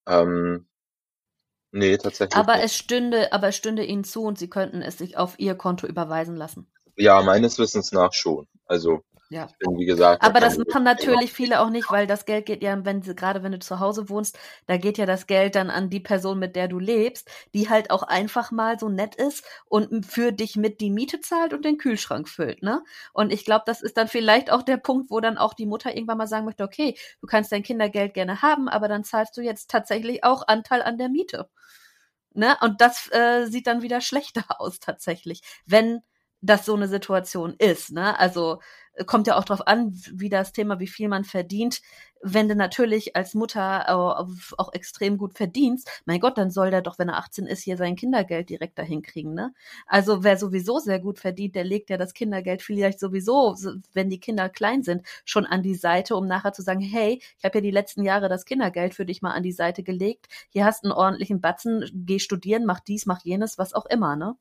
Ähm, nee, tatsächlich. Aber nicht. es stünde, aber es stünde ihnen zu und sie könnten es sich auf ihr Konto überweisen lassen. Ja, meines Wissens nach schon. Also ja. Bin, wie gesagt, Aber das machen natürlich viele auch nicht, weil das Geld geht ja, wenn sie, gerade wenn du zu Hause wohnst, da geht ja das Geld dann an die Person, mit der du lebst, die halt auch einfach mal so nett ist und für dich mit die Miete zahlt und den Kühlschrank füllt, ne? Und ich glaube, das ist dann vielleicht auch der Punkt, wo dann auch die Mutter irgendwann mal sagen möchte, okay, du kannst dein Kindergeld gerne haben, aber dann zahlst du jetzt tatsächlich auch Anteil an der Miete. Ne? Und das äh, sieht dann wieder schlechter (laughs) aus tatsächlich, wenn das so eine Situation ist. Ne? Also äh, kommt ja auch drauf an, wie das Thema, wie viel man verdient. Wenn du natürlich als Mutter auch extrem gut verdienst, mein Gott, dann soll der doch, wenn er 18 ist, hier sein Kindergeld direkt dahin kriegen. Ne? Also wer sowieso sehr gut verdient, der legt ja das Kindergeld vielleicht sowieso, wenn die Kinder klein sind, schon an die Seite, um nachher zu sagen, hey, ich habe ja die letzten Jahre das Kindergeld für dich mal an die Seite gelegt. Hier hast du einen ordentlichen Batzen, geh studieren, mach dies, mach jenes, was auch immer. Ne?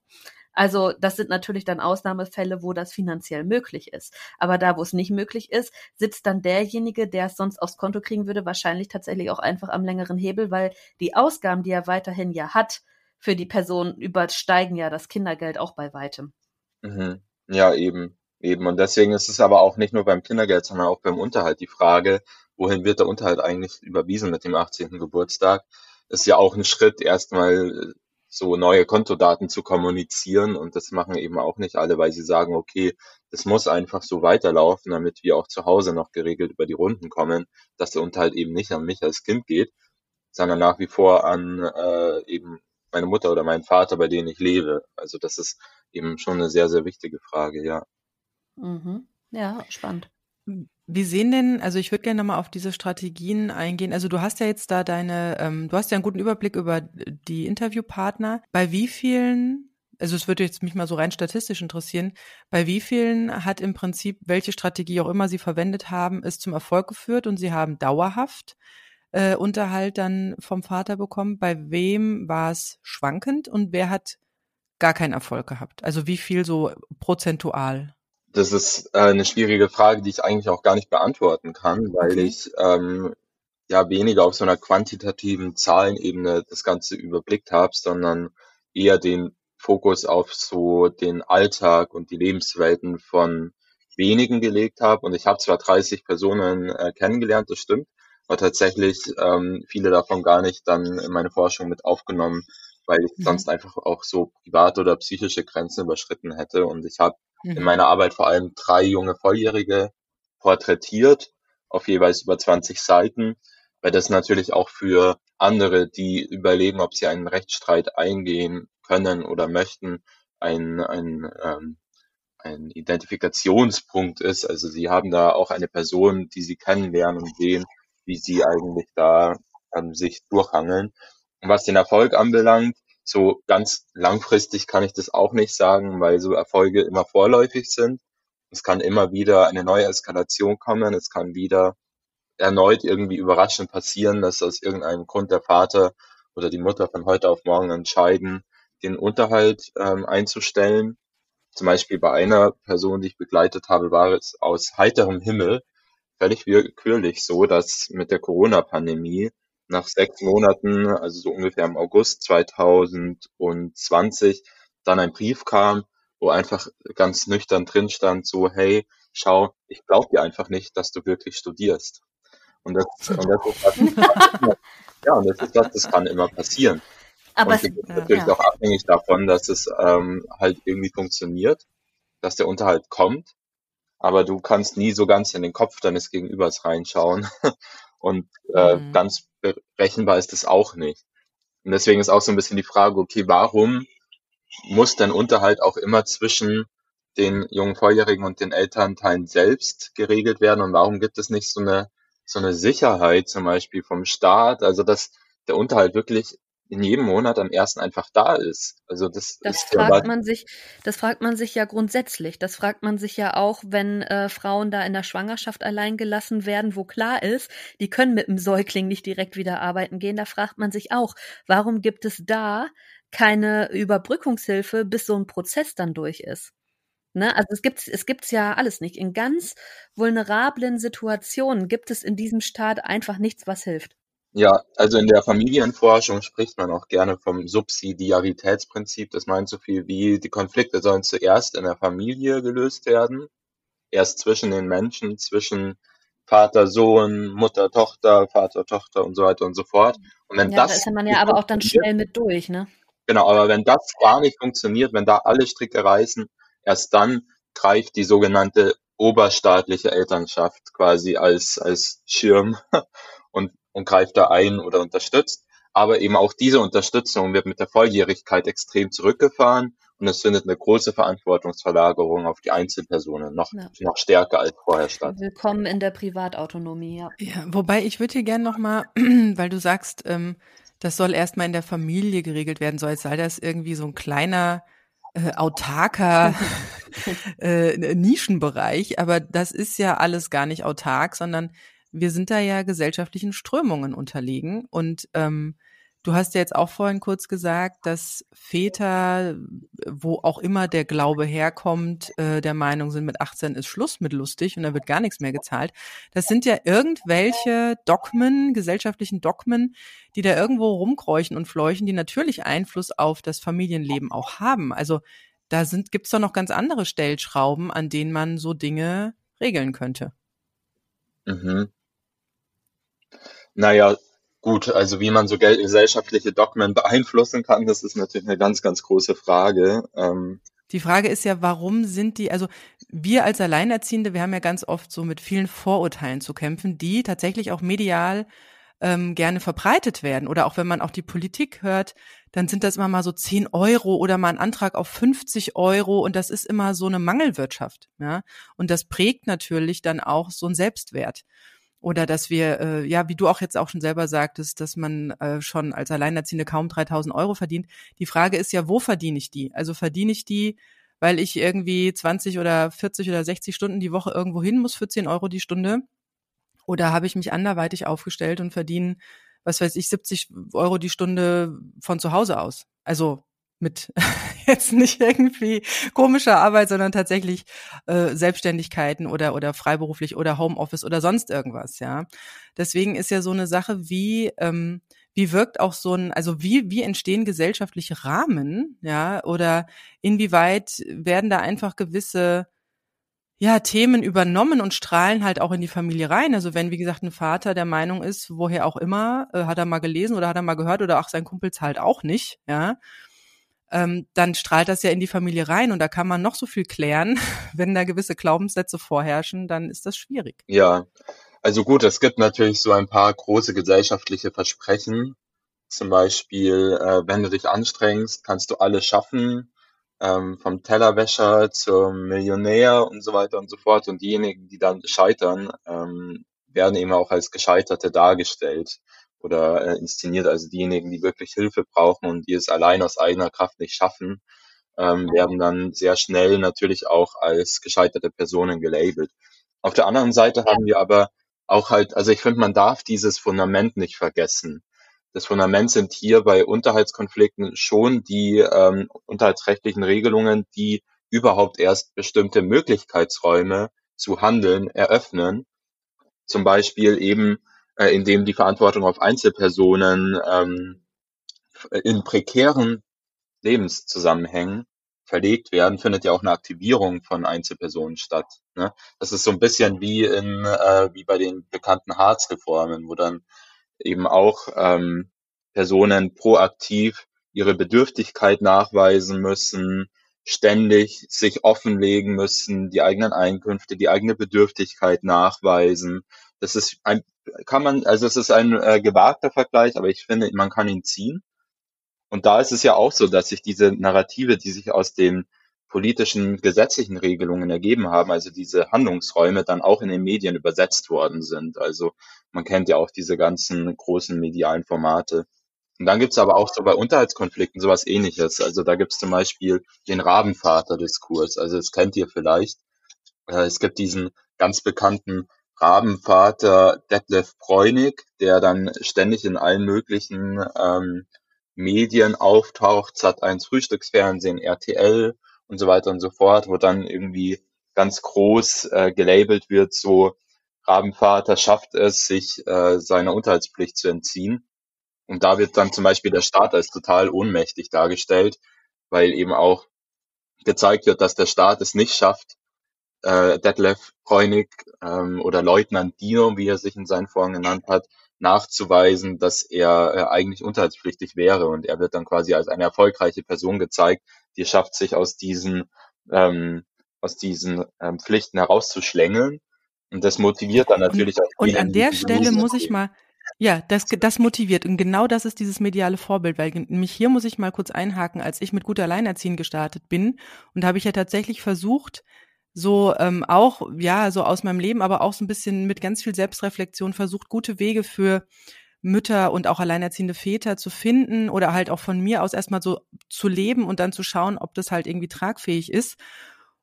Also das sind natürlich dann Ausnahmefälle, wo das finanziell möglich ist. Aber da, wo es nicht möglich ist, sitzt dann derjenige, der es sonst aufs Konto kriegen würde, wahrscheinlich tatsächlich auch einfach am längeren Hebel, weil die Ausgaben, die er weiterhin ja hat, für die Person übersteigen ja das Kindergeld auch bei weitem. Mhm. Ja, eben. Eben. Und deswegen ist es aber auch nicht nur beim Kindergeld, sondern auch beim Unterhalt die Frage, wohin wird der Unterhalt eigentlich überwiesen mit dem 18. Geburtstag? ist ja auch ein Schritt, erstmal so neue Kontodaten zu kommunizieren. Und das machen eben auch nicht alle, weil sie sagen, okay, das muss einfach so weiterlaufen, damit wir auch zu Hause noch geregelt über die Runden kommen, dass der Unterhalt eben nicht an mich als Kind geht, sondern nach wie vor an äh, eben meine Mutter oder meinen Vater, bei denen ich lebe. Also das ist eben schon eine sehr, sehr wichtige Frage, ja. Mhm. Ja, spannend. Wie sehen denn, also ich würde gerne nochmal auf diese Strategien eingehen. Also du hast ja jetzt da deine, ähm, du hast ja einen guten Überblick über die Interviewpartner. Bei wie vielen, also es würde jetzt mich mal so rein statistisch interessieren, bei wie vielen hat im Prinzip, welche Strategie auch immer sie verwendet haben, es zum Erfolg geführt und sie haben dauerhaft äh, Unterhalt dann vom Vater bekommen? Bei wem war es schwankend und wer hat gar keinen Erfolg gehabt? Also wie viel so prozentual? Das ist äh, eine schwierige Frage, die ich eigentlich auch gar nicht beantworten kann, weil okay. ich ähm, ja weniger auf so einer quantitativen Zahlenebene das Ganze überblickt habe, sondern eher den Fokus auf so den Alltag und die Lebenswelten von wenigen gelegt habe. Und ich habe zwar 30 Personen äh, kennengelernt, das stimmt, aber tatsächlich ähm, viele davon gar nicht dann in meine Forschung mit aufgenommen, weil ich mhm. sonst einfach auch so private oder psychische Grenzen überschritten hätte. Und ich habe mhm. in meiner Arbeit vor allem drei junge Volljährige porträtiert, auf jeweils über 20 Seiten, weil das natürlich auch für andere, die überlegen, ob sie einen Rechtsstreit eingehen können oder möchten, ein, ein, ähm, ein Identifikationspunkt ist. Also sie haben da auch eine Person, die sie kennenlernen und sehen, wie sie eigentlich da ähm, sich durchhangeln. Und was den Erfolg anbelangt, so ganz langfristig kann ich das auch nicht sagen, weil so Erfolge immer vorläufig sind. Es kann immer wieder eine neue Eskalation kommen. Es kann wieder erneut irgendwie überraschend passieren, dass aus irgendeinem Grund der Vater oder die Mutter von heute auf morgen entscheiden, den Unterhalt ähm, einzustellen. Zum Beispiel bei einer Person, die ich begleitet habe, war es aus heiterem Himmel völlig willkürlich so, dass mit der Corona-Pandemie nach sechs Monaten, also so ungefähr im August 2020, dann ein Brief kam, wo einfach ganz nüchtern drin stand, so, hey, schau, ich glaube dir einfach nicht, dass du wirklich studierst. Und das, (laughs) und das ist was, (laughs) ja, und das ist was, das kann immer passieren. Aber und es ist natürlich ja. auch abhängig davon, dass es ähm, halt irgendwie funktioniert, dass der Unterhalt kommt. Aber du kannst nie so ganz in den Kopf deines Gegenübers reinschauen. (laughs) und äh, mhm. ganz berechenbar ist es auch nicht. Und deswegen ist auch so ein bisschen die Frage, okay, warum muss denn Unterhalt auch immer zwischen den jungen Volljährigen und den Elternteilen selbst geregelt werden? Und warum gibt es nicht so eine, so eine Sicherheit zum Beispiel vom Staat? Also, dass der Unterhalt wirklich in jedem Monat am ersten einfach da ist. Also das, das fragt man sich, das fragt man sich ja grundsätzlich. Das fragt man sich ja auch, wenn äh, Frauen da in der Schwangerschaft allein gelassen werden, wo klar ist, die können mit dem Säugling nicht direkt wieder arbeiten gehen. Da fragt man sich auch, warum gibt es da keine Überbrückungshilfe, bis so ein Prozess dann durch ist? Ne? Also es gibt es gibt's ja alles nicht. In ganz vulnerablen Situationen gibt es in diesem Staat einfach nichts, was hilft. Ja, also in der Familienforschung spricht man auch gerne vom Subsidiaritätsprinzip. Das meint so viel wie, die Konflikte sollen zuerst in der Familie gelöst werden, erst zwischen den Menschen, zwischen Vater, Sohn, Mutter, Tochter, Vater, Tochter und so weiter und so fort. Und wenn ja, das da ist man ja aber auch dann schnell mit durch, ne? Genau, aber wenn das gar nicht funktioniert, wenn da alle Stricke reißen, erst dann greift die sogenannte oberstaatliche Elternschaft quasi als, als Schirm (laughs) und und greift da ein oder unterstützt. Aber eben auch diese Unterstützung wird mit der Volljährigkeit extrem zurückgefahren und es findet eine große Verantwortungsverlagerung auf die Einzelpersonen noch, ja. noch stärker als vorher statt. Willkommen in der Privatautonomie, ja. ja wobei ich würde hier gerne nochmal, (clears throat) weil du sagst, ähm, das soll erstmal in der Familie geregelt werden, so als sei das irgendwie so ein kleiner äh, autarker (laughs) äh, Nischenbereich, aber das ist ja alles gar nicht autark, sondern wir sind da ja gesellschaftlichen Strömungen unterlegen. Und ähm, du hast ja jetzt auch vorhin kurz gesagt, dass Väter, wo auch immer der Glaube herkommt, äh, der Meinung sind, mit 18 ist Schluss mit lustig und da wird gar nichts mehr gezahlt. Das sind ja irgendwelche Dogmen, gesellschaftlichen Dogmen, die da irgendwo rumkräuchen und fleuchen, die natürlich Einfluss auf das Familienleben auch haben. Also da sind, gibt's doch noch ganz andere Stellschrauben, an denen man so Dinge regeln könnte. Mhm. Naja, gut, also wie man so gesellschaftliche Dogmen (laughs) beeinflussen kann, das ist natürlich eine ganz, ganz große Frage. Ähm, die Frage ist ja, warum sind die, also wir als Alleinerziehende, wir haben ja ganz oft so mit vielen Vorurteilen zu kämpfen, die tatsächlich auch medial ähm, gerne verbreitet werden. Oder auch wenn man auch die Politik hört, dann sind das immer mal so 10 Euro oder mal ein Antrag auf 50 Euro und das ist immer so eine Mangelwirtschaft. Ja? Und das prägt natürlich dann auch so ein Selbstwert. Oder dass wir, äh, ja, wie du auch jetzt auch schon selber sagtest, dass man äh, schon als Alleinerziehende kaum 3000 Euro verdient. Die Frage ist ja, wo verdiene ich die? Also verdiene ich die, weil ich irgendwie 20 oder 40 oder 60 Stunden die Woche irgendwo hin muss für 10 Euro die Stunde? Oder habe ich mich anderweitig aufgestellt und verdiene, was weiß ich, 70 Euro die Stunde von zu Hause aus? Also mit (laughs) jetzt nicht irgendwie komischer Arbeit, sondern tatsächlich äh, Selbstständigkeiten oder oder freiberuflich oder Homeoffice oder sonst irgendwas, ja. Deswegen ist ja so eine Sache wie ähm, wie wirkt auch so ein, also wie, wie entstehen gesellschaftliche Rahmen, ja, oder inwieweit werden da einfach gewisse ja, Themen übernommen und strahlen halt auch in die Familie rein. Also wenn, wie gesagt, ein Vater der Meinung ist, woher auch immer, äh, hat er mal gelesen oder hat er mal gehört oder auch sein Kumpel zahlt auch nicht, ja, ähm, dann strahlt das ja in die Familie rein und da kann man noch so viel klären. (laughs) Wenn da gewisse Glaubenssätze vorherrschen, dann ist das schwierig. Ja, also gut, es gibt natürlich so ein paar große gesellschaftliche Versprechen. Zum Beispiel, äh, wenn du dich anstrengst, kannst du alles schaffen, ähm, vom Tellerwäscher zum Millionär und so weiter und so fort. Und diejenigen, die dann scheitern, ähm, werden eben auch als Gescheiterte dargestellt oder äh, inszeniert. Also diejenigen, die wirklich Hilfe brauchen und die es allein aus eigener Kraft nicht schaffen, ähm, werden dann sehr schnell natürlich auch als gescheiterte Personen gelabelt. Auf der anderen Seite haben wir aber auch halt, also ich finde, man darf dieses Fundament nicht vergessen. Das Fundament sind hier bei Unterhaltskonflikten schon die ähm, unterhaltsrechtlichen Regelungen, die überhaupt erst bestimmte Möglichkeitsräume zu handeln eröffnen. Zum Beispiel eben äh, in dem die Verantwortung auf Einzelpersonen ähm, in prekären Lebenszusammenhängen verlegt werden, findet ja auch eine Aktivierung von Einzelpersonen statt. Ne? Das ist so ein bisschen wie in äh, wie bei den bekannten Harz-Reformen, wo dann eben auch ähm, Personen proaktiv ihre Bedürftigkeit nachweisen müssen, ständig sich offenlegen müssen, die eigenen Einkünfte, die eigene Bedürftigkeit nachweisen. Das ist ein, kann man, also es ist ein äh, gewagter Vergleich, aber ich finde, man kann ihn ziehen. Und da ist es ja auch so, dass sich diese Narrative, die sich aus den politischen gesetzlichen Regelungen ergeben haben, also diese Handlungsräume dann auch in den Medien übersetzt worden sind. Also man kennt ja auch diese ganzen großen medialen Formate. Und dann gibt's aber auch so bei Unterhaltskonflikten sowas ähnliches. Also da gibt's zum Beispiel den Rabenvater-Diskurs. Also das kennt ihr vielleicht. Äh, es gibt diesen ganz bekannten Rabenvater Detlef Bräunig, der dann ständig in allen möglichen ähm, Medien auftaucht, Sat1 Frühstücksfernsehen, RTL und so weiter und so fort, wo dann irgendwie ganz groß äh, gelabelt wird, so Rabenvater schafft es, sich äh, seiner Unterhaltspflicht zu entziehen. Und da wird dann zum Beispiel der Staat als total ohnmächtig dargestellt, weil eben auch gezeigt wird, dass der Staat es nicht schafft, äh, Detlef Bräunig ähm, oder Leutnant Dino, wie er sich in seinen Foren genannt hat, nachzuweisen, dass er äh, eigentlich unterhaltspflichtig wäre. Und er wird dann quasi als eine erfolgreiche Person gezeigt, die schafft, sich aus diesen, ähm, aus diesen ähm, Pflichten herauszuschlängeln. Und das motiviert dann natürlich und, auch. Und an der Stelle muss ich mal ja, das, das motiviert. Und genau das ist dieses mediale Vorbild, weil nämlich hier muss ich mal kurz einhaken, als ich mit gut Alleinerziehen gestartet bin und habe ich ja tatsächlich versucht, so ähm, auch, ja, so aus meinem Leben, aber auch so ein bisschen mit ganz viel Selbstreflexion versucht, gute Wege für Mütter und auch alleinerziehende Väter zu finden oder halt auch von mir aus erstmal so zu leben und dann zu schauen, ob das halt irgendwie tragfähig ist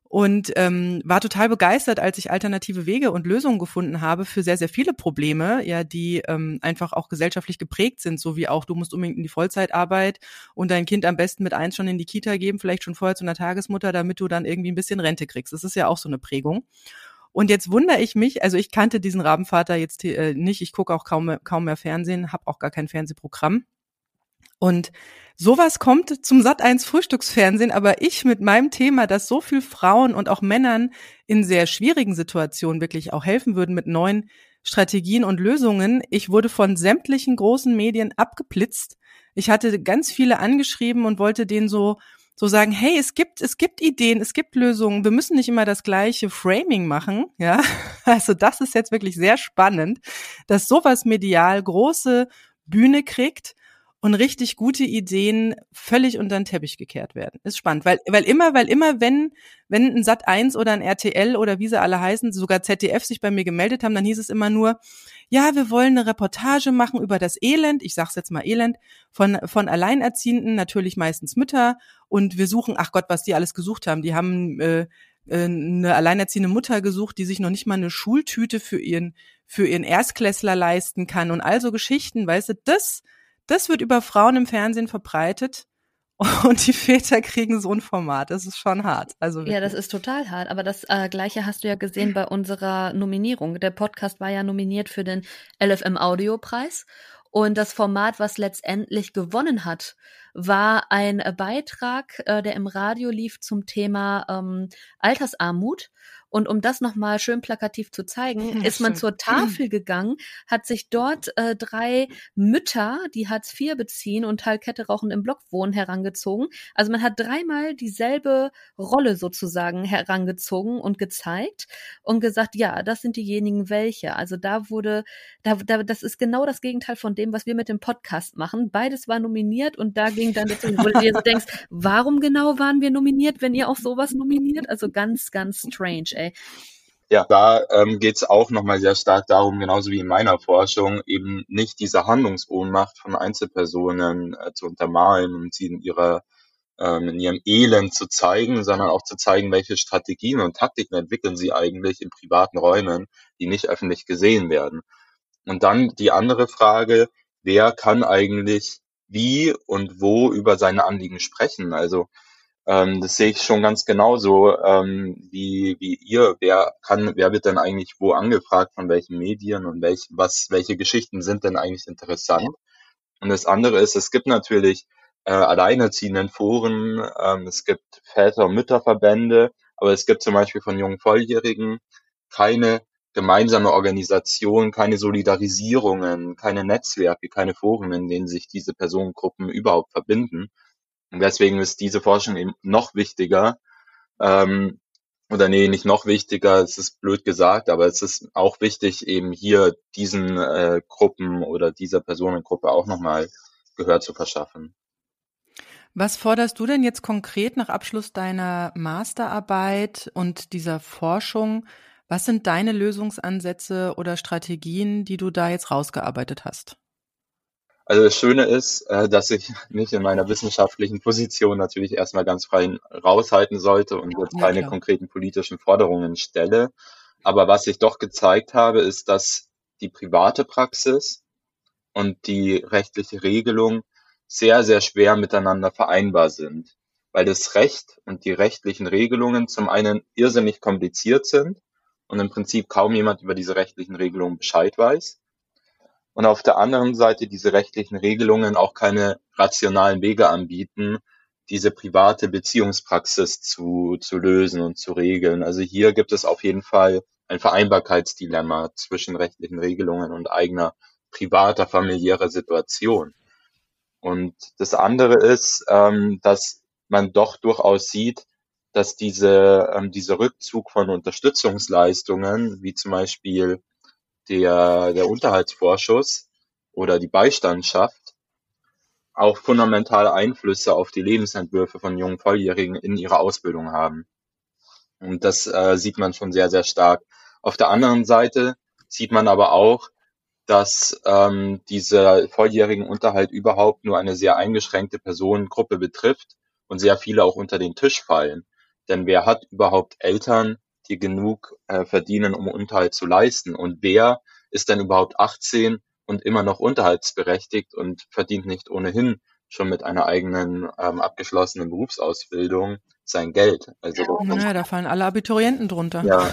und ähm, war total begeistert, als ich alternative Wege und Lösungen gefunden habe für sehr, sehr viele Probleme, ja, die ähm, einfach auch gesellschaftlich geprägt sind, so wie auch du musst unbedingt in die Vollzeitarbeit und dein Kind am besten mit eins schon in die Kita geben, vielleicht schon vorher zu einer Tagesmutter, damit du dann irgendwie ein bisschen Rente kriegst. Das ist ja auch so eine Prägung. Und jetzt wundere ich mich, also ich kannte diesen Rabenvater jetzt äh, nicht, ich gucke auch kaum, kaum mehr Fernsehen, habe auch gar kein Fernsehprogramm. Und sowas kommt zum Sat 1 Frühstücksfernsehen, aber ich mit meinem Thema, dass so viel Frauen und auch Männern in sehr schwierigen Situationen wirklich auch helfen würden mit neuen Strategien und Lösungen. Ich wurde von sämtlichen großen Medien abgeblitzt. Ich hatte ganz viele angeschrieben und wollte denen so so sagen, hey, es gibt, es gibt Ideen, es gibt Lösungen. Wir müssen nicht immer das gleiche Framing machen, ja. (laughs) Also das ist jetzt wirklich sehr spannend, dass sowas medial große Bühne kriegt und richtig gute Ideen völlig unter den Teppich gekehrt werden. Ist spannend, weil, weil immer, weil immer, wenn, wenn ein Sat 1 oder ein RTL oder wie sie alle heißen, sogar ZDF sich bei mir gemeldet haben, dann hieß es immer nur, ja, wir wollen eine Reportage machen über das Elend, ich sag's jetzt mal Elend, von, von Alleinerziehenden, natürlich meistens Mütter, und wir suchen, ach Gott, was die alles gesucht haben. Die haben äh, äh eine alleinerziehende Mutter gesucht, die sich noch nicht mal eine Schultüte für ihren, für ihren Erstklässler leisten kann und all so Geschichten, weißt du, das, das wird über Frauen im Fernsehen verbreitet (laughs) und die Väter kriegen so ein Format. Das ist schon hart. Also ja, das ist total hart. Aber das äh, Gleiche hast du ja gesehen bei unserer Nominierung. Der Podcast war ja nominiert für den LFM Audiopreis. Und das Format, was letztendlich gewonnen hat, war ein Beitrag, äh, der im Radio lief zum Thema ähm, Altersarmut. Und um das nochmal schön plakativ zu zeigen, ist man zur Tafel gegangen, hat sich dort äh, drei Mütter, die Hartz IV beziehen und Talkette rauchend im Block wohnen, herangezogen. Also man hat dreimal dieselbe Rolle sozusagen herangezogen und gezeigt und gesagt, ja, das sind diejenigen welche. Also da wurde, da, da, das ist genau das Gegenteil von dem, was wir mit dem Podcast machen. Beides war nominiert und da ging dann dazu, wo du dir so denkst, warum genau waren wir nominiert, wenn ihr auch sowas nominiert? Also ganz, ganz strange ey. Ja, da ähm, geht es auch nochmal sehr stark darum, genauso wie in meiner Forschung, eben nicht diese Handlungsohnmacht von Einzelpersonen äh, zu untermalen und sie in ihrer ähm, in ihrem Elend zu zeigen, sondern auch zu zeigen, welche Strategien und Taktiken entwickeln sie eigentlich in privaten Räumen, die nicht öffentlich gesehen werden. Und dann die andere Frage, wer kann eigentlich wie und wo über seine Anliegen sprechen? Also ähm, das sehe ich schon ganz genauso ähm, wie, wie ihr. Wer kann, wer wird denn eigentlich wo angefragt, von welchen Medien und welch, was, welche Geschichten sind denn eigentlich interessant? Und das andere ist, es gibt natürlich äh, alleinerziehenden Foren, ähm, es gibt Väter- und Mütterverbände, aber es gibt zum Beispiel von jungen Volljährigen keine gemeinsame Organisation, keine Solidarisierungen, keine Netzwerke, keine Foren, in denen sich diese Personengruppen überhaupt verbinden. Und deswegen ist diese Forschung eben noch wichtiger, ähm, oder nee, nicht noch wichtiger, es ist blöd gesagt, aber es ist auch wichtig, eben hier diesen äh, Gruppen oder dieser Personengruppe auch nochmal Gehör zu verschaffen. Was forderst du denn jetzt konkret nach Abschluss deiner Masterarbeit und dieser Forschung? Was sind deine Lösungsansätze oder Strategien, die du da jetzt rausgearbeitet hast? Also das Schöne ist, äh, dass ich (laughs) mich in meiner wissenschaftlichen Position natürlich erstmal ganz frei raushalten sollte und jetzt keine klar. konkreten politischen Forderungen stelle. Aber was ich doch gezeigt habe, ist, dass die private Praxis und die rechtliche Regelung sehr, sehr schwer miteinander vereinbar sind, weil das Recht und die rechtlichen Regelungen zum einen irrsinnig kompliziert sind und im Prinzip kaum jemand über diese rechtlichen Regelungen Bescheid weiß und auf der anderen Seite diese rechtlichen Regelungen auch keine rationalen Wege anbieten, diese private Beziehungspraxis zu, zu lösen und zu regeln. Also hier gibt es auf jeden Fall ein Vereinbarkeitsdilemma zwischen rechtlichen Regelungen und eigener privater familiärer Situation. Und das andere ist, ähm, dass man doch durchaus sieht, dass diese, ähm, dieser Rückzug von Unterstützungsleistungen, wie zum Beispiel der, der Unterhaltsvorschuss oder die Beistandschaft auch fundamentale Einflüsse auf die Lebensentwürfe von jungen Volljährigen in ihrer Ausbildung haben. Und das äh, sieht man schon sehr, sehr stark. Auf der anderen Seite sieht man aber auch, dass ähm, dieser volljährigen Unterhalt überhaupt nur eine sehr eingeschränkte Personengruppe betrifft und sehr viele auch unter den Tisch fallen. Denn wer hat überhaupt Eltern, die genug äh, verdienen, um Unterhalt zu leisten. Und wer ist denn überhaupt 18 und immer noch unterhaltsberechtigt und verdient nicht ohnehin schon mit einer eigenen ähm, abgeschlossenen Berufsausbildung sein Geld. Also naja, da fallen alle Abiturienten drunter. Ja,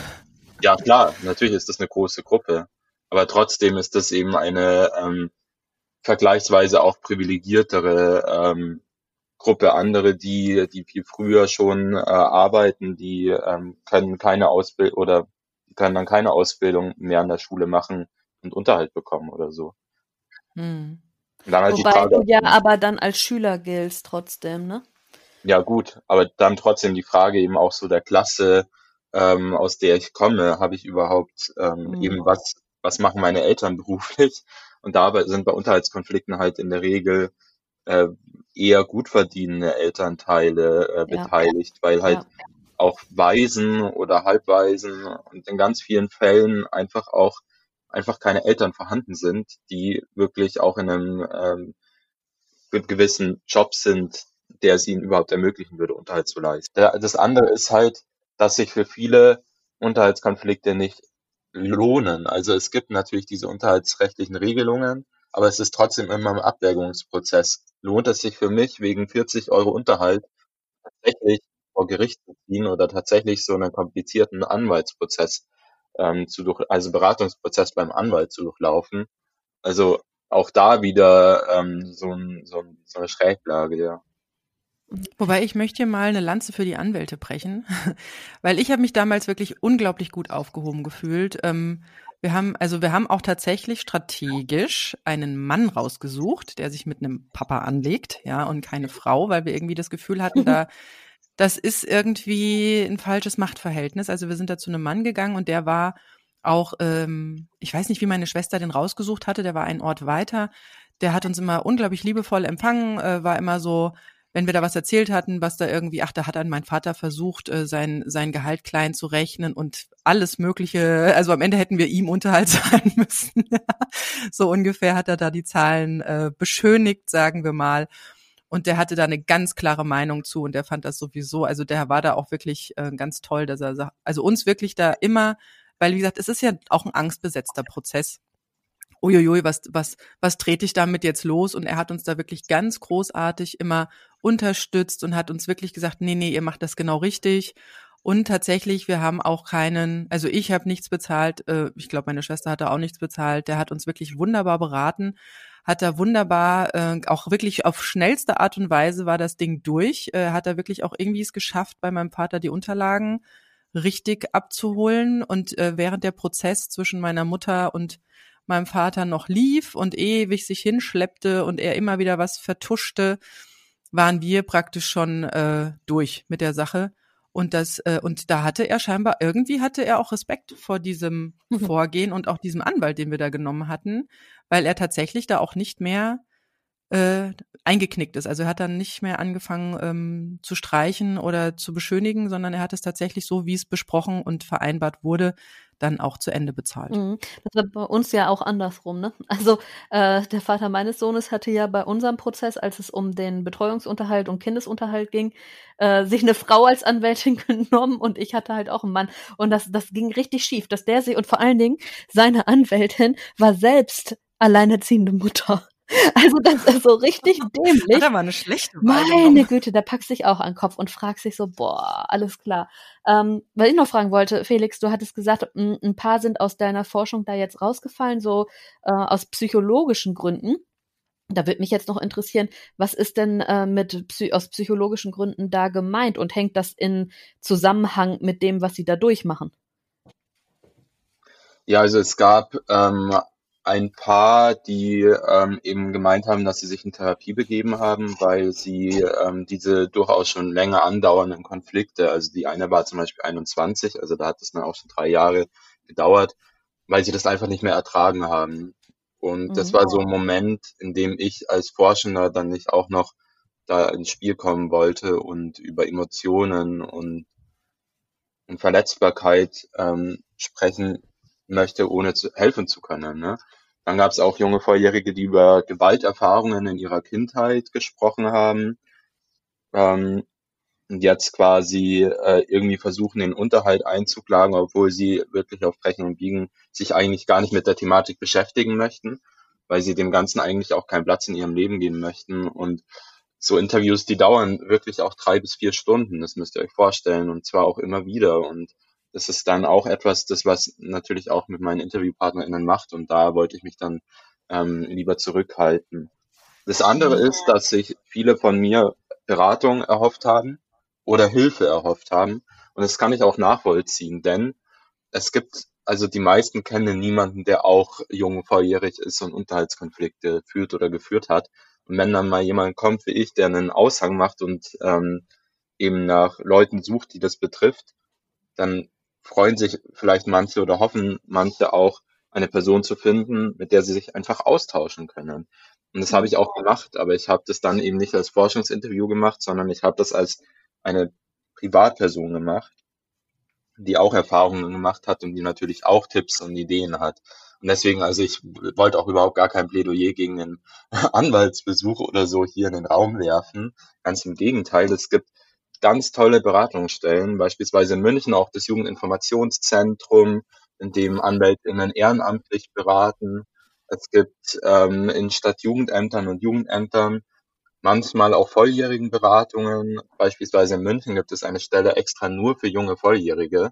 ja klar, natürlich ist das eine große Gruppe, aber trotzdem ist das eben eine ähm, vergleichsweise auch privilegiertere ähm, Gruppe andere, die, die viel früher schon äh, arbeiten, die ähm, können keine Ausbildung oder können dann keine Ausbildung mehr an der Schule machen und Unterhalt bekommen oder so. Hm. Halt Wobei du ja aber dann als Schüler giltst trotzdem, ne? Ja gut, aber dann trotzdem die Frage eben auch so der Klasse, ähm, aus der ich komme, habe ich überhaupt ähm, hm. eben was, was machen meine Eltern beruflich? Und da sind bei Unterhaltskonflikten halt in der Regel äh, eher gut verdienende Elternteile äh, beteiligt, weil halt ja. auch Waisen oder Halbwaisen und in ganz vielen Fällen einfach auch einfach keine Eltern vorhanden sind, die wirklich auch in einem ähm, gewissen Job sind, der es ihnen überhaupt ermöglichen würde, Unterhalt zu leisten. Das andere ist halt, dass sich für viele Unterhaltskonflikte nicht lohnen. Also es gibt natürlich diese unterhaltsrechtlichen Regelungen, aber es ist trotzdem immer ein Abwägungsprozess. Lohnt es sich für mich, wegen 40 Euro Unterhalt tatsächlich vor Gericht zu ziehen oder tatsächlich so einen komplizierten Anwaltsprozess ähm, zu durch, also Beratungsprozess beim Anwalt zu durchlaufen? Also auch da wieder ähm, so, ein, so, ein, so eine Schräglage, ja. Wobei ich möchte hier mal eine Lanze für die Anwälte brechen, (laughs) weil ich habe mich damals wirklich unglaublich gut aufgehoben gefühlt. Ähm, wir haben, also wir haben auch tatsächlich strategisch einen Mann rausgesucht, der sich mit einem Papa anlegt, ja, und keine Frau, weil wir irgendwie das Gefühl hatten, da, (laughs) das ist irgendwie ein falsches Machtverhältnis. Also wir sind da zu einem Mann gegangen und der war auch, ähm, ich weiß nicht, wie meine Schwester den rausgesucht hatte, der war einen Ort weiter. Der hat uns immer unglaublich liebevoll empfangen, äh, war immer so, wenn wir da was erzählt hatten, was da irgendwie, ach, da hat dann mein Vater versucht, äh, sein, sein Gehalt klein zu rechnen und alles Mögliche, also am Ende hätten wir ihm Unterhalt (laughs) zahlen müssen. (laughs) so ungefähr hat er da die Zahlen äh, beschönigt, sagen wir mal. Und der hatte da eine ganz klare Meinung zu und der fand das sowieso, also der war da auch wirklich äh, ganz toll, dass er, also uns wirklich da immer, weil wie gesagt, es ist ja auch ein angstbesetzter Prozess uiuiui, was, was, was trete ich damit jetzt los? Und er hat uns da wirklich ganz großartig immer unterstützt und hat uns wirklich gesagt, nee, nee, ihr macht das genau richtig. Und tatsächlich, wir haben auch keinen, also ich habe nichts bezahlt, äh, ich glaube, meine Schwester hatte auch nichts bezahlt. Der hat uns wirklich wunderbar beraten, hat da wunderbar, äh, auch wirklich auf schnellste Art und Weise war das Ding durch, äh, hat er wirklich auch irgendwie es geschafft, bei meinem Vater die Unterlagen richtig abzuholen. Und äh, während der Prozess zwischen meiner Mutter und meinem Vater noch lief und ewig sich hinschleppte und er immer wieder was vertuschte, waren wir praktisch schon äh, durch mit der Sache. Und das, äh, und da hatte er scheinbar, irgendwie hatte er auch Respekt vor diesem mhm. Vorgehen und auch diesem Anwalt, den wir da genommen hatten, weil er tatsächlich da auch nicht mehr äh, eingeknickt ist. Also er hat dann nicht mehr angefangen ähm, zu streichen oder zu beschönigen, sondern er hat es tatsächlich so, wie es besprochen und vereinbart wurde, dann auch zu Ende bezahlt. Mhm. Das war bei uns ja auch andersrum. Ne? Also äh, der Vater meines Sohnes hatte ja bei unserem Prozess, als es um den Betreuungsunterhalt und Kindesunterhalt ging, äh, sich eine Frau als Anwältin (laughs) genommen und ich hatte halt auch einen Mann. Und das, das ging richtig schief, dass der sie und vor allen Dingen seine Anwältin war selbst alleinerziehende Mutter. (laughs) Also das ist so richtig dämlich. Er mal eine schlechte Wahl Meine. Güte, da packst dich auch an den Kopf und fragst sich so, boah, alles klar. Ähm, weil ich noch fragen wollte, Felix, du hattest gesagt, ein paar sind aus deiner Forschung da jetzt rausgefallen, so äh, aus psychologischen Gründen. Da würde mich jetzt noch interessieren, was ist denn äh, mit aus psychologischen Gründen da gemeint und hängt das in Zusammenhang mit dem, was sie da durchmachen? Ja, also es gab ähm, ein Paar, die ähm, eben gemeint haben, dass sie sich in Therapie begeben haben, weil sie ähm, diese durchaus schon länger andauernden Konflikte, also die eine war zum Beispiel 21, also da hat es dann auch schon drei Jahre gedauert, weil sie das einfach nicht mehr ertragen haben. Und mhm. das war so ein Moment, in dem ich als Forschender dann nicht auch noch da ins Spiel kommen wollte und über Emotionen und, und Verletzbarkeit ähm, sprechen möchte, ohne zu, helfen zu können. Ne? Dann gab es auch junge Volljährige, die über Gewalterfahrungen in ihrer Kindheit gesprochen haben. Ähm, und jetzt quasi äh, irgendwie versuchen, den Unterhalt einzuklagen, obwohl sie wirklich auf Brechen und Biegen sich eigentlich gar nicht mit der Thematik beschäftigen möchten, weil sie dem Ganzen eigentlich auch keinen Platz in ihrem Leben geben möchten. Und so Interviews, die dauern wirklich auch drei bis vier Stunden, das müsst ihr euch vorstellen, und zwar auch immer wieder. Und das ist dann auch etwas, das was natürlich auch mit meinen InterviewpartnerInnen macht und da wollte ich mich dann ähm, lieber zurückhalten. Das andere ist, dass sich viele von mir Beratung erhofft haben oder Hilfe erhofft haben und das kann ich auch nachvollziehen, denn es gibt, also die meisten kennen niemanden, der auch jung volljährig ist und Unterhaltskonflikte führt oder geführt hat. Und wenn dann mal jemand kommt wie ich, der einen Aushang macht und ähm, eben nach Leuten sucht, die das betrifft, dann freuen sich vielleicht manche oder hoffen manche auch, eine Person zu finden, mit der sie sich einfach austauschen können. Und das habe ich auch gemacht, aber ich habe das dann eben nicht als Forschungsinterview gemacht, sondern ich habe das als eine Privatperson gemacht, die auch Erfahrungen gemacht hat und die natürlich auch Tipps und Ideen hat. Und deswegen, also ich wollte auch überhaupt gar kein Plädoyer gegen einen (laughs) Anwaltsbesuch oder so hier in den Raum werfen. Ganz im Gegenteil, es gibt ganz tolle Beratungsstellen, beispielsweise in München auch das Jugendinformationszentrum, in dem AnwältInnen ehrenamtlich beraten. Es gibt ähm, in Stadtjugendämtern und Jugendämtern manchmal auch volljährigen Beratungen. Beispielsweise in München gibt es eine Stelle extra nur für junge Volljährige.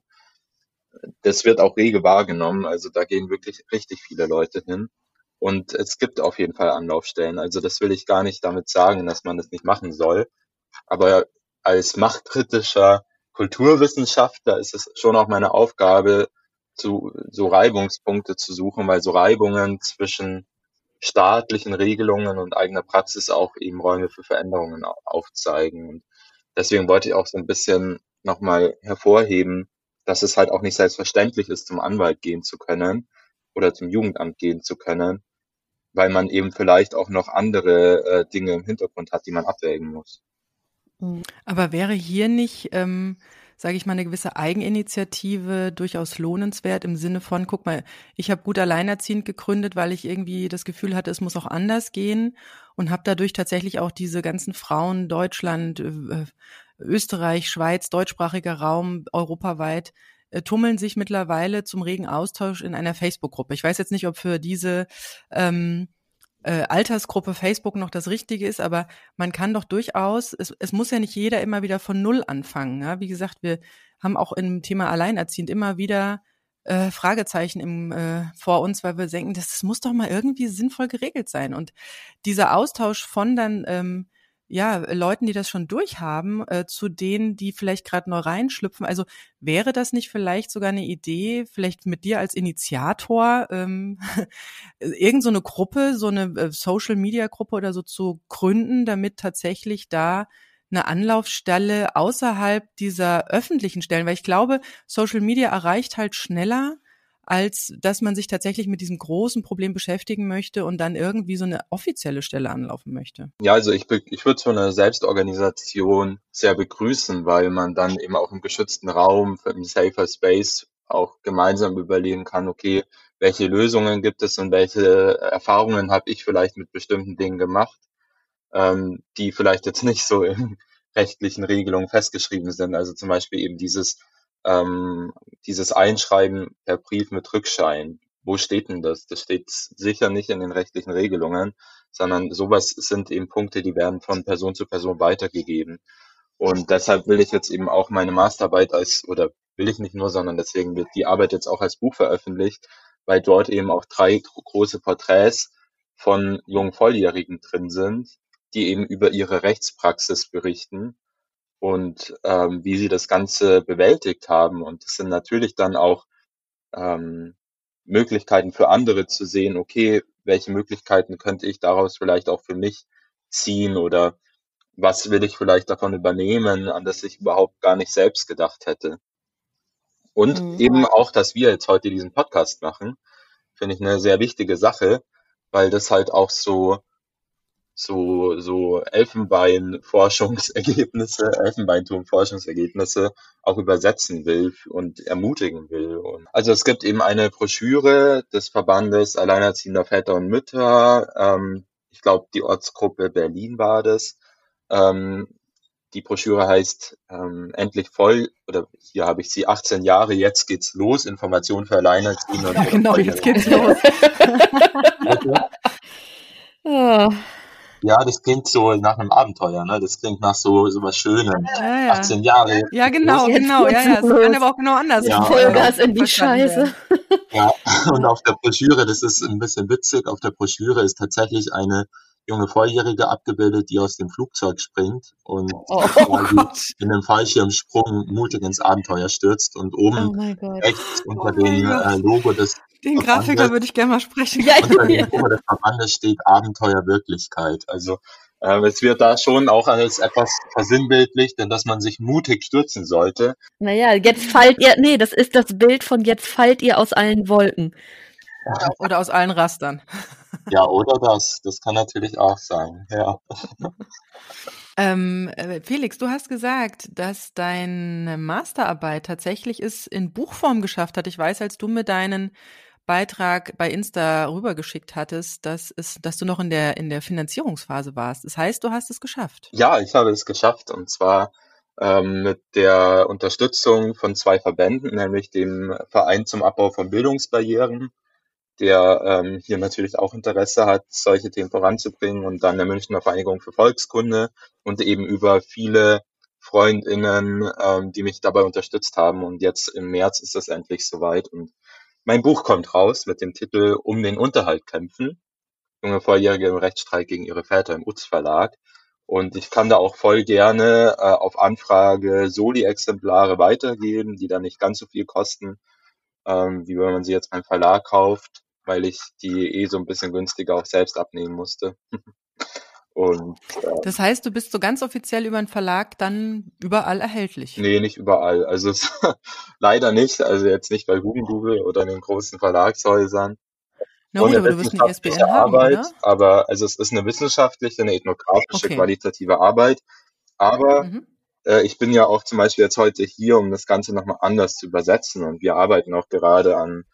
Das wird auch rege wahrgenommen, also da gehen wirklich richtig viele Leute hin. Und es gibt auf jeden Fall Anlaufstellen. Also das will ich gar nicht damit sagen, dass man das nicht machen soll. Aber als machtkritischer Kulturwissenschaftler ist es schon auch meine Aufgabe, zu, so Reibungspunkte zu suchen, weil so Reibungen zwischen staatlichen Regelungen und eigener Praxis auch eben Räume für Veränderungen aufzeigen. Und deswegen wollte ich auch so ein bisschen nochmal hervorheben, dass es halt auch nicht selbstverständlich ist, zum Anwalt gehen zu können oder zum Jugendamt gehen zu können, weil man eben vielleicht auch noch andere äh, Dinge im Hintergrund hat, die man abwägen muss. Mhm. Aber wäre hier nicht, ähm, sage ich mal, eine gewisse Eigeninitiative durchaus lohnenswert im Sinne von, guck mal, ich habe gut alleinerziehend gegründet, weil ich irgendwie das Gefühl hatte, es muss auch anders gehen und habe dadurch tatsächlich auch diese ganzen Frauen Deutschland, äh, Österreich, Schweiz, deutschsprachiger Raum, europaweit äh, tummeln sich mittlerweile zum regen Austausch in einer Facebook-Gruppe. Ich weiß jetzt nicht, ob für diese ähm, äh, Altersgruppe Facebook noch das Richtige ist, aber man kann doch durchaus, es, es muss ja nicht jeder immer wieder von Null anfangen. Ja? Wie gesagt, wir haben auch im Thema Alleinerziehend immer wieder äh, Fragezeichen im, äh, vor uns, weil wir denken, das, das muss doch mal irgendwie sinnvoll geregelt sein. Und dieser Austausch von dann ähm, ja, Leuten, die das schon durchhaben, äh, zu denen, die vielleicht gerade neu reinschlüpfen. Also wäre das nicht vielleicht sogar eine Idee, vielleicht mit dir als Initiator, ähm, (laughs) irgend so eine Gruppe, so eine äh, Social-Media-Gruppe oder so zu gründen, damit tatsächlich da eine Anlaufstelle außerhalb dieser öffentlichen Stellen, weil ich glaube, Social Media erreicht halt schneller als dass man sich tatsächlich mit diesem großen Problem beschäftigen möchte und dann irgendwie so eine offizielle Stelle anlaufen möchte. Ja, also ich, ich würde so eine Selbstorganisation sehr begrüßen, weil man dann eben auch im geschützten Raum, im Safer Space auch gemeinsam überlegen kann, okay, welche Lösungen gibt es und welche Erfahrungen habe ich vielleicht mit bestimmten Dingen gemacht, ähm, die vielleicht jetzt nicht so in (laughs) rechtlichen Regelungen festgeschrieben sind. Also zum Beispiel eben dieses ähm, dieses Einschreiben per Brief mit Rückschein. Wo steht denn das? Das steht sicher nicht in den rechtlichen Regelungen, sondern sowas sind eben Punkte, die werden von Person zu Person weitergegeben. Und deshalb will ich jetzt eben auch meine Masterarbeit als, oder will ich nicht nur, sondern deswegen wird die Arbeit jetzt auch als Buch veröffentlicht, weil dort eben auch drei große Porträts von jungen Volljährigen drin sind, die eben über ihre Rechtspraxis berichten und ähm, wie sie das Ganze bewältigt haben. Und das sind natürlich dann auch ähm, Möglichkeiten für andere zu sehen, okay, welche Möglichkeiten könnte ich daraus vielleicht auch für mich ziehen oder was will ich vielleicht davon übernehmen, an das ich überhaupt gar nicht selbst gedacht hätte. Und mhm. eben auch, dass wir jetzt heute diesen Podcast machen, finde ich eine sehr wichtige Sache, weil das halt auch so so, so Elfenbein-Forschungsergebnisse, (laughs) Elfenbeinturm-Forschungsergebnisse auch übersetzen will und ermutigen will. Und also es gibt eben eine Broschüre des Verbandes Alleinerziehender Väter und Mütter. Ähm, ich glaube, die Ortsgruppe Berlin war das. Ähm, die Broschüre heißt ähm, Endlich voll, oder hier habe ich sie, 18 Jahre, jetzt geht's los, Information für Alleinerziehende. Ja, genau, jetzt geht's los. oh. (laughs) (laughs) Ja, das klingt so nach einem Abenteuer, ne? Das klingt nach so, so was Schönem. Ja, ja. 18 Jahre. Ja, genau, genau. Ja, ja. Es kann aber auch genau anders. Ja, Vollgas in die Scheiße. Ja, (laughs) und auf der Broschüre, das ist ein bisschen witzig, auf der Broschüre ist tatsächlich eine junge Volljährige abgebildet, die aus dem Flugzeug springt und oh, (laughs) in einem Fallschirmsprung mutig ins Abenteuer stürzt und oben oh rechts unter oh dem äh, Logo des den Grafiker würde ich gerne mal sprechen. Ja, unter dem Logo des Verbandes steht Abenteuer Wirklichkeit. Also äh, es wird da schon auch als etwas versinnbildlicht, denn dass man sich mutig stürzen sollte. Naja, jetzt fallt ihr, nee, das ist das Bild von jetzt fallt ihr aus allen Wolken. Oder aus allen Rastern. Ja, oder das. Das kann natürlich auch sein, ja. Ähm, äh, Felix, du hast gesagt, dass deine Masterarbeit tatsächlich es in Buchform geschafft hat. Ich weiß, als du mir deinen Beitrag bei Insta rübergeschickt hattest, dass, es, dass du noch in der, in der Finanzierungsphase warst. Das heißt, du hast es geschafft. Ja, ich habe es geschafft und zwar ähm, mit der Unterstützung von zwei Verbänden, nämlich dem Verein zum Abbau von Bildungsbarrieren der ähm, hier natürlich auch Interesse hat, solche Themen voranzubringen und dann der Münchner Vereinigung für Volkskunde und eben über viele Freundinnen, ähm, die mich dabei unterstützt haben. Und jetzt im März ist es endlich soweit und mein Buch kommt raus mit dem Titel Um den Unterhalt kämpfen. Junge Volljährige im Rechtsstreit gegen ihre Väter im UZ Verlag. Und ich kann da auch voll gerne äh, auf Anfrage Soli-Exemplare weitergeben, die dann nicht ganz so viel kosten, ähm, wie wenn man sie jetzt beim Verlag kauft, weil ich die eh so ein bisschen günstiger auch selbst abnehmen musste. (laughs) Und, äh, das heißt, du bist so ganz offiziell über den Verlag dann überall erhältlich? Nee, nicht überall. Also es, (laughs) leider nicht. Also jetzt nicht bei Google oder in den großen Verlagshäusern. Na gut, aber du wirst eine ISBN haben, Arbeit, oder? Aber also es ist eine wissenschaftliche, eine ethnografische, okay. qualitative Arbeit. Aber mhm. äh, ich bin ja auch zum Beispiel jetzt heute hier, um das Ganze nochmal anders zu übersetzen. Und wir arbeiten auch gerade an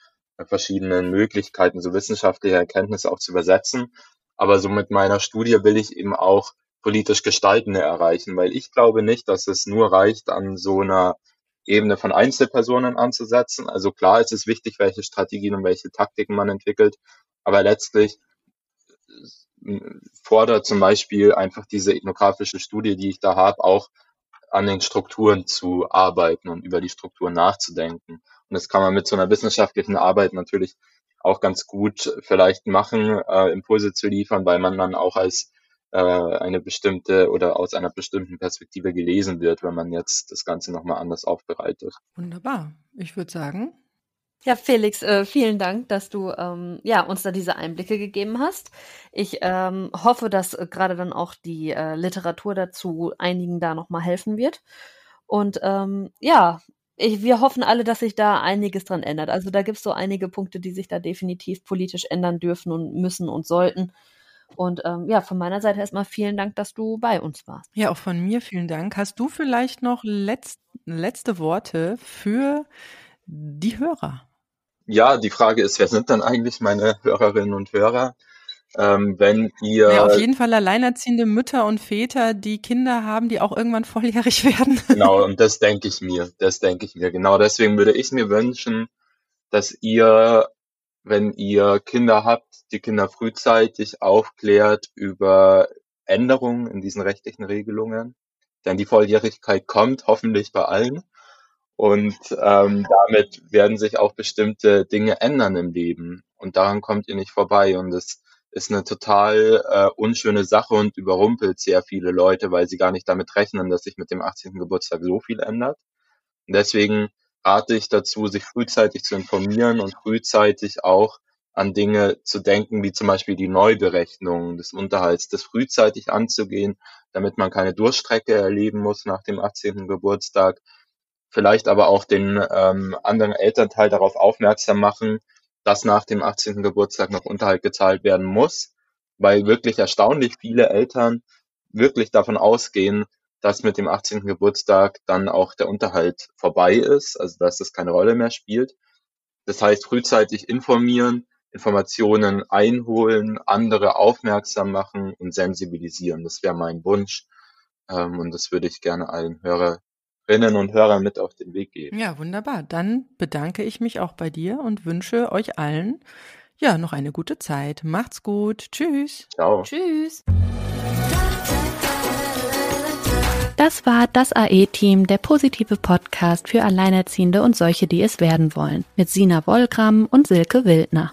verschiedenen Möglichkeiten, so wissenschaftliche Erkenntnisse auch zu übersetzen. Aber so mit meiner Studie will ich eben auch politisch Gestaltende erreichen, weil ich glaube nicht, dass es nur reicht, an so einer Ebene von Einzelpersonen anzusetzen. Also klar ist es wichtig, welche Strategien und welche Taktiken man entwickelt, aber letztlich fordere zum Beispiel einfach diese ethnografische Studie, die ich da habe, auch an den Strukturen zu arbeiten und über die Strukturen nachzudenken. Und das kann man mit so einer wissenschaftlichen Arbeit natürlich auch ganz gut vielleicht machen, äh, Impulse zu liefern, weil man dann auch als äh, eine bestimmte oder aus einer bestimmten Perspektive gelesen wird, wenn man jetzt das Ganze nochmal anders aufbereitet. Wunderbar. Ich würde sagen, ja, Felix, äh, vielen Dank, dass du ähm, ja, uns da diese Einblicke gegeben hast. Ich ähm, hoffe, dass äh, gerade dann auch die äh, Literatur dazu einigen da nochmal helfen wird. Und ähm, ja, ich, wir hoffen alle, dass sich da einiges dran ändert. Also da gibt es so einige Punkte, die sich da definitiv politisch ändern dürfen und müssen und sollten. Und ähm, ja, von meiner Seite erstmal vielen Dank, dass du bei uns warst. Ja, auch von mir vielen Dank. Hast du vielleicht noch letzt, letzte Worte für die Hörer? ja, die Frage ist, wer sind dann eigentlich meine Hörerinnen und Hörer? Ähm, wenn ihr. Ja, auf jeden Fall alleinerziehende Mütter und Väter, die Kinder haben, die auch irgendwann (laughs) volljährig werden. Genau, und das denke ich mir. Das denke ich mir. Genau deswegen würde ich mir wünschen, dass ihr, wenn ihr Kinder habt, die Kinder frühzeitig aufklärt über Änderungen in diesen rechtlichen Regelungen. Denn die Volljährigkeit kommt hoffentlich bei allen. Und ähm, damit werden sich auch bestimmte Dinge ändern im Leben. Und daran kommt ihr nicht vorbei. Und es ist eine total äh, unschöne Sache und überrumpelt sehr viele Leute, weil sie gar nicht damit rechnen, dass sich mit dem 18. Geburtstag so viel ändert. Und deswegen rate ich dazu, sich frühzeitig zu informieren und frühzeitig auch an Dinge zu denken, wie zum Beispiel die Neuberechnung des Unterhalts, das frühzeitig anzugehen, damit man keine Durchstrecke erleben muss nach dem 18. Geburtstag, vielleicht aber auch den ähm, anderen Elternteil darauf aufmerksam machen, dass nach dem 18. Geburtstag noch Unterhalt gezahlt werden muss, weil wirklich erstaunlich viele Eltern wirklich davon ausgehen, dass mit dem 18. Geburtstag dann auch der Unterhalt vorbei ist, also dass es keine Rolle mehr spielt. Das heißt, frühzeitig informieren, Informationen einholen, andere aufmerksam machen und sensibilisieren. Das wäre mein Wunsch. Ähm, und das würde ich gerne allen Hörer, Hörerinnen und Hörer mit auf den Weg geben. Ja, wunderbar. Dann bedanke ich mich auch bei dir und wünsche euch allen ja noch eine gute Zeit. Macht's gut. Tschüss. Ciao. Tschüss. Das war das AE-Team, der positive Podcast für Alleinerziehende und solche, die es werden wollen, mit Sina Wollgramm und Silke Wildner.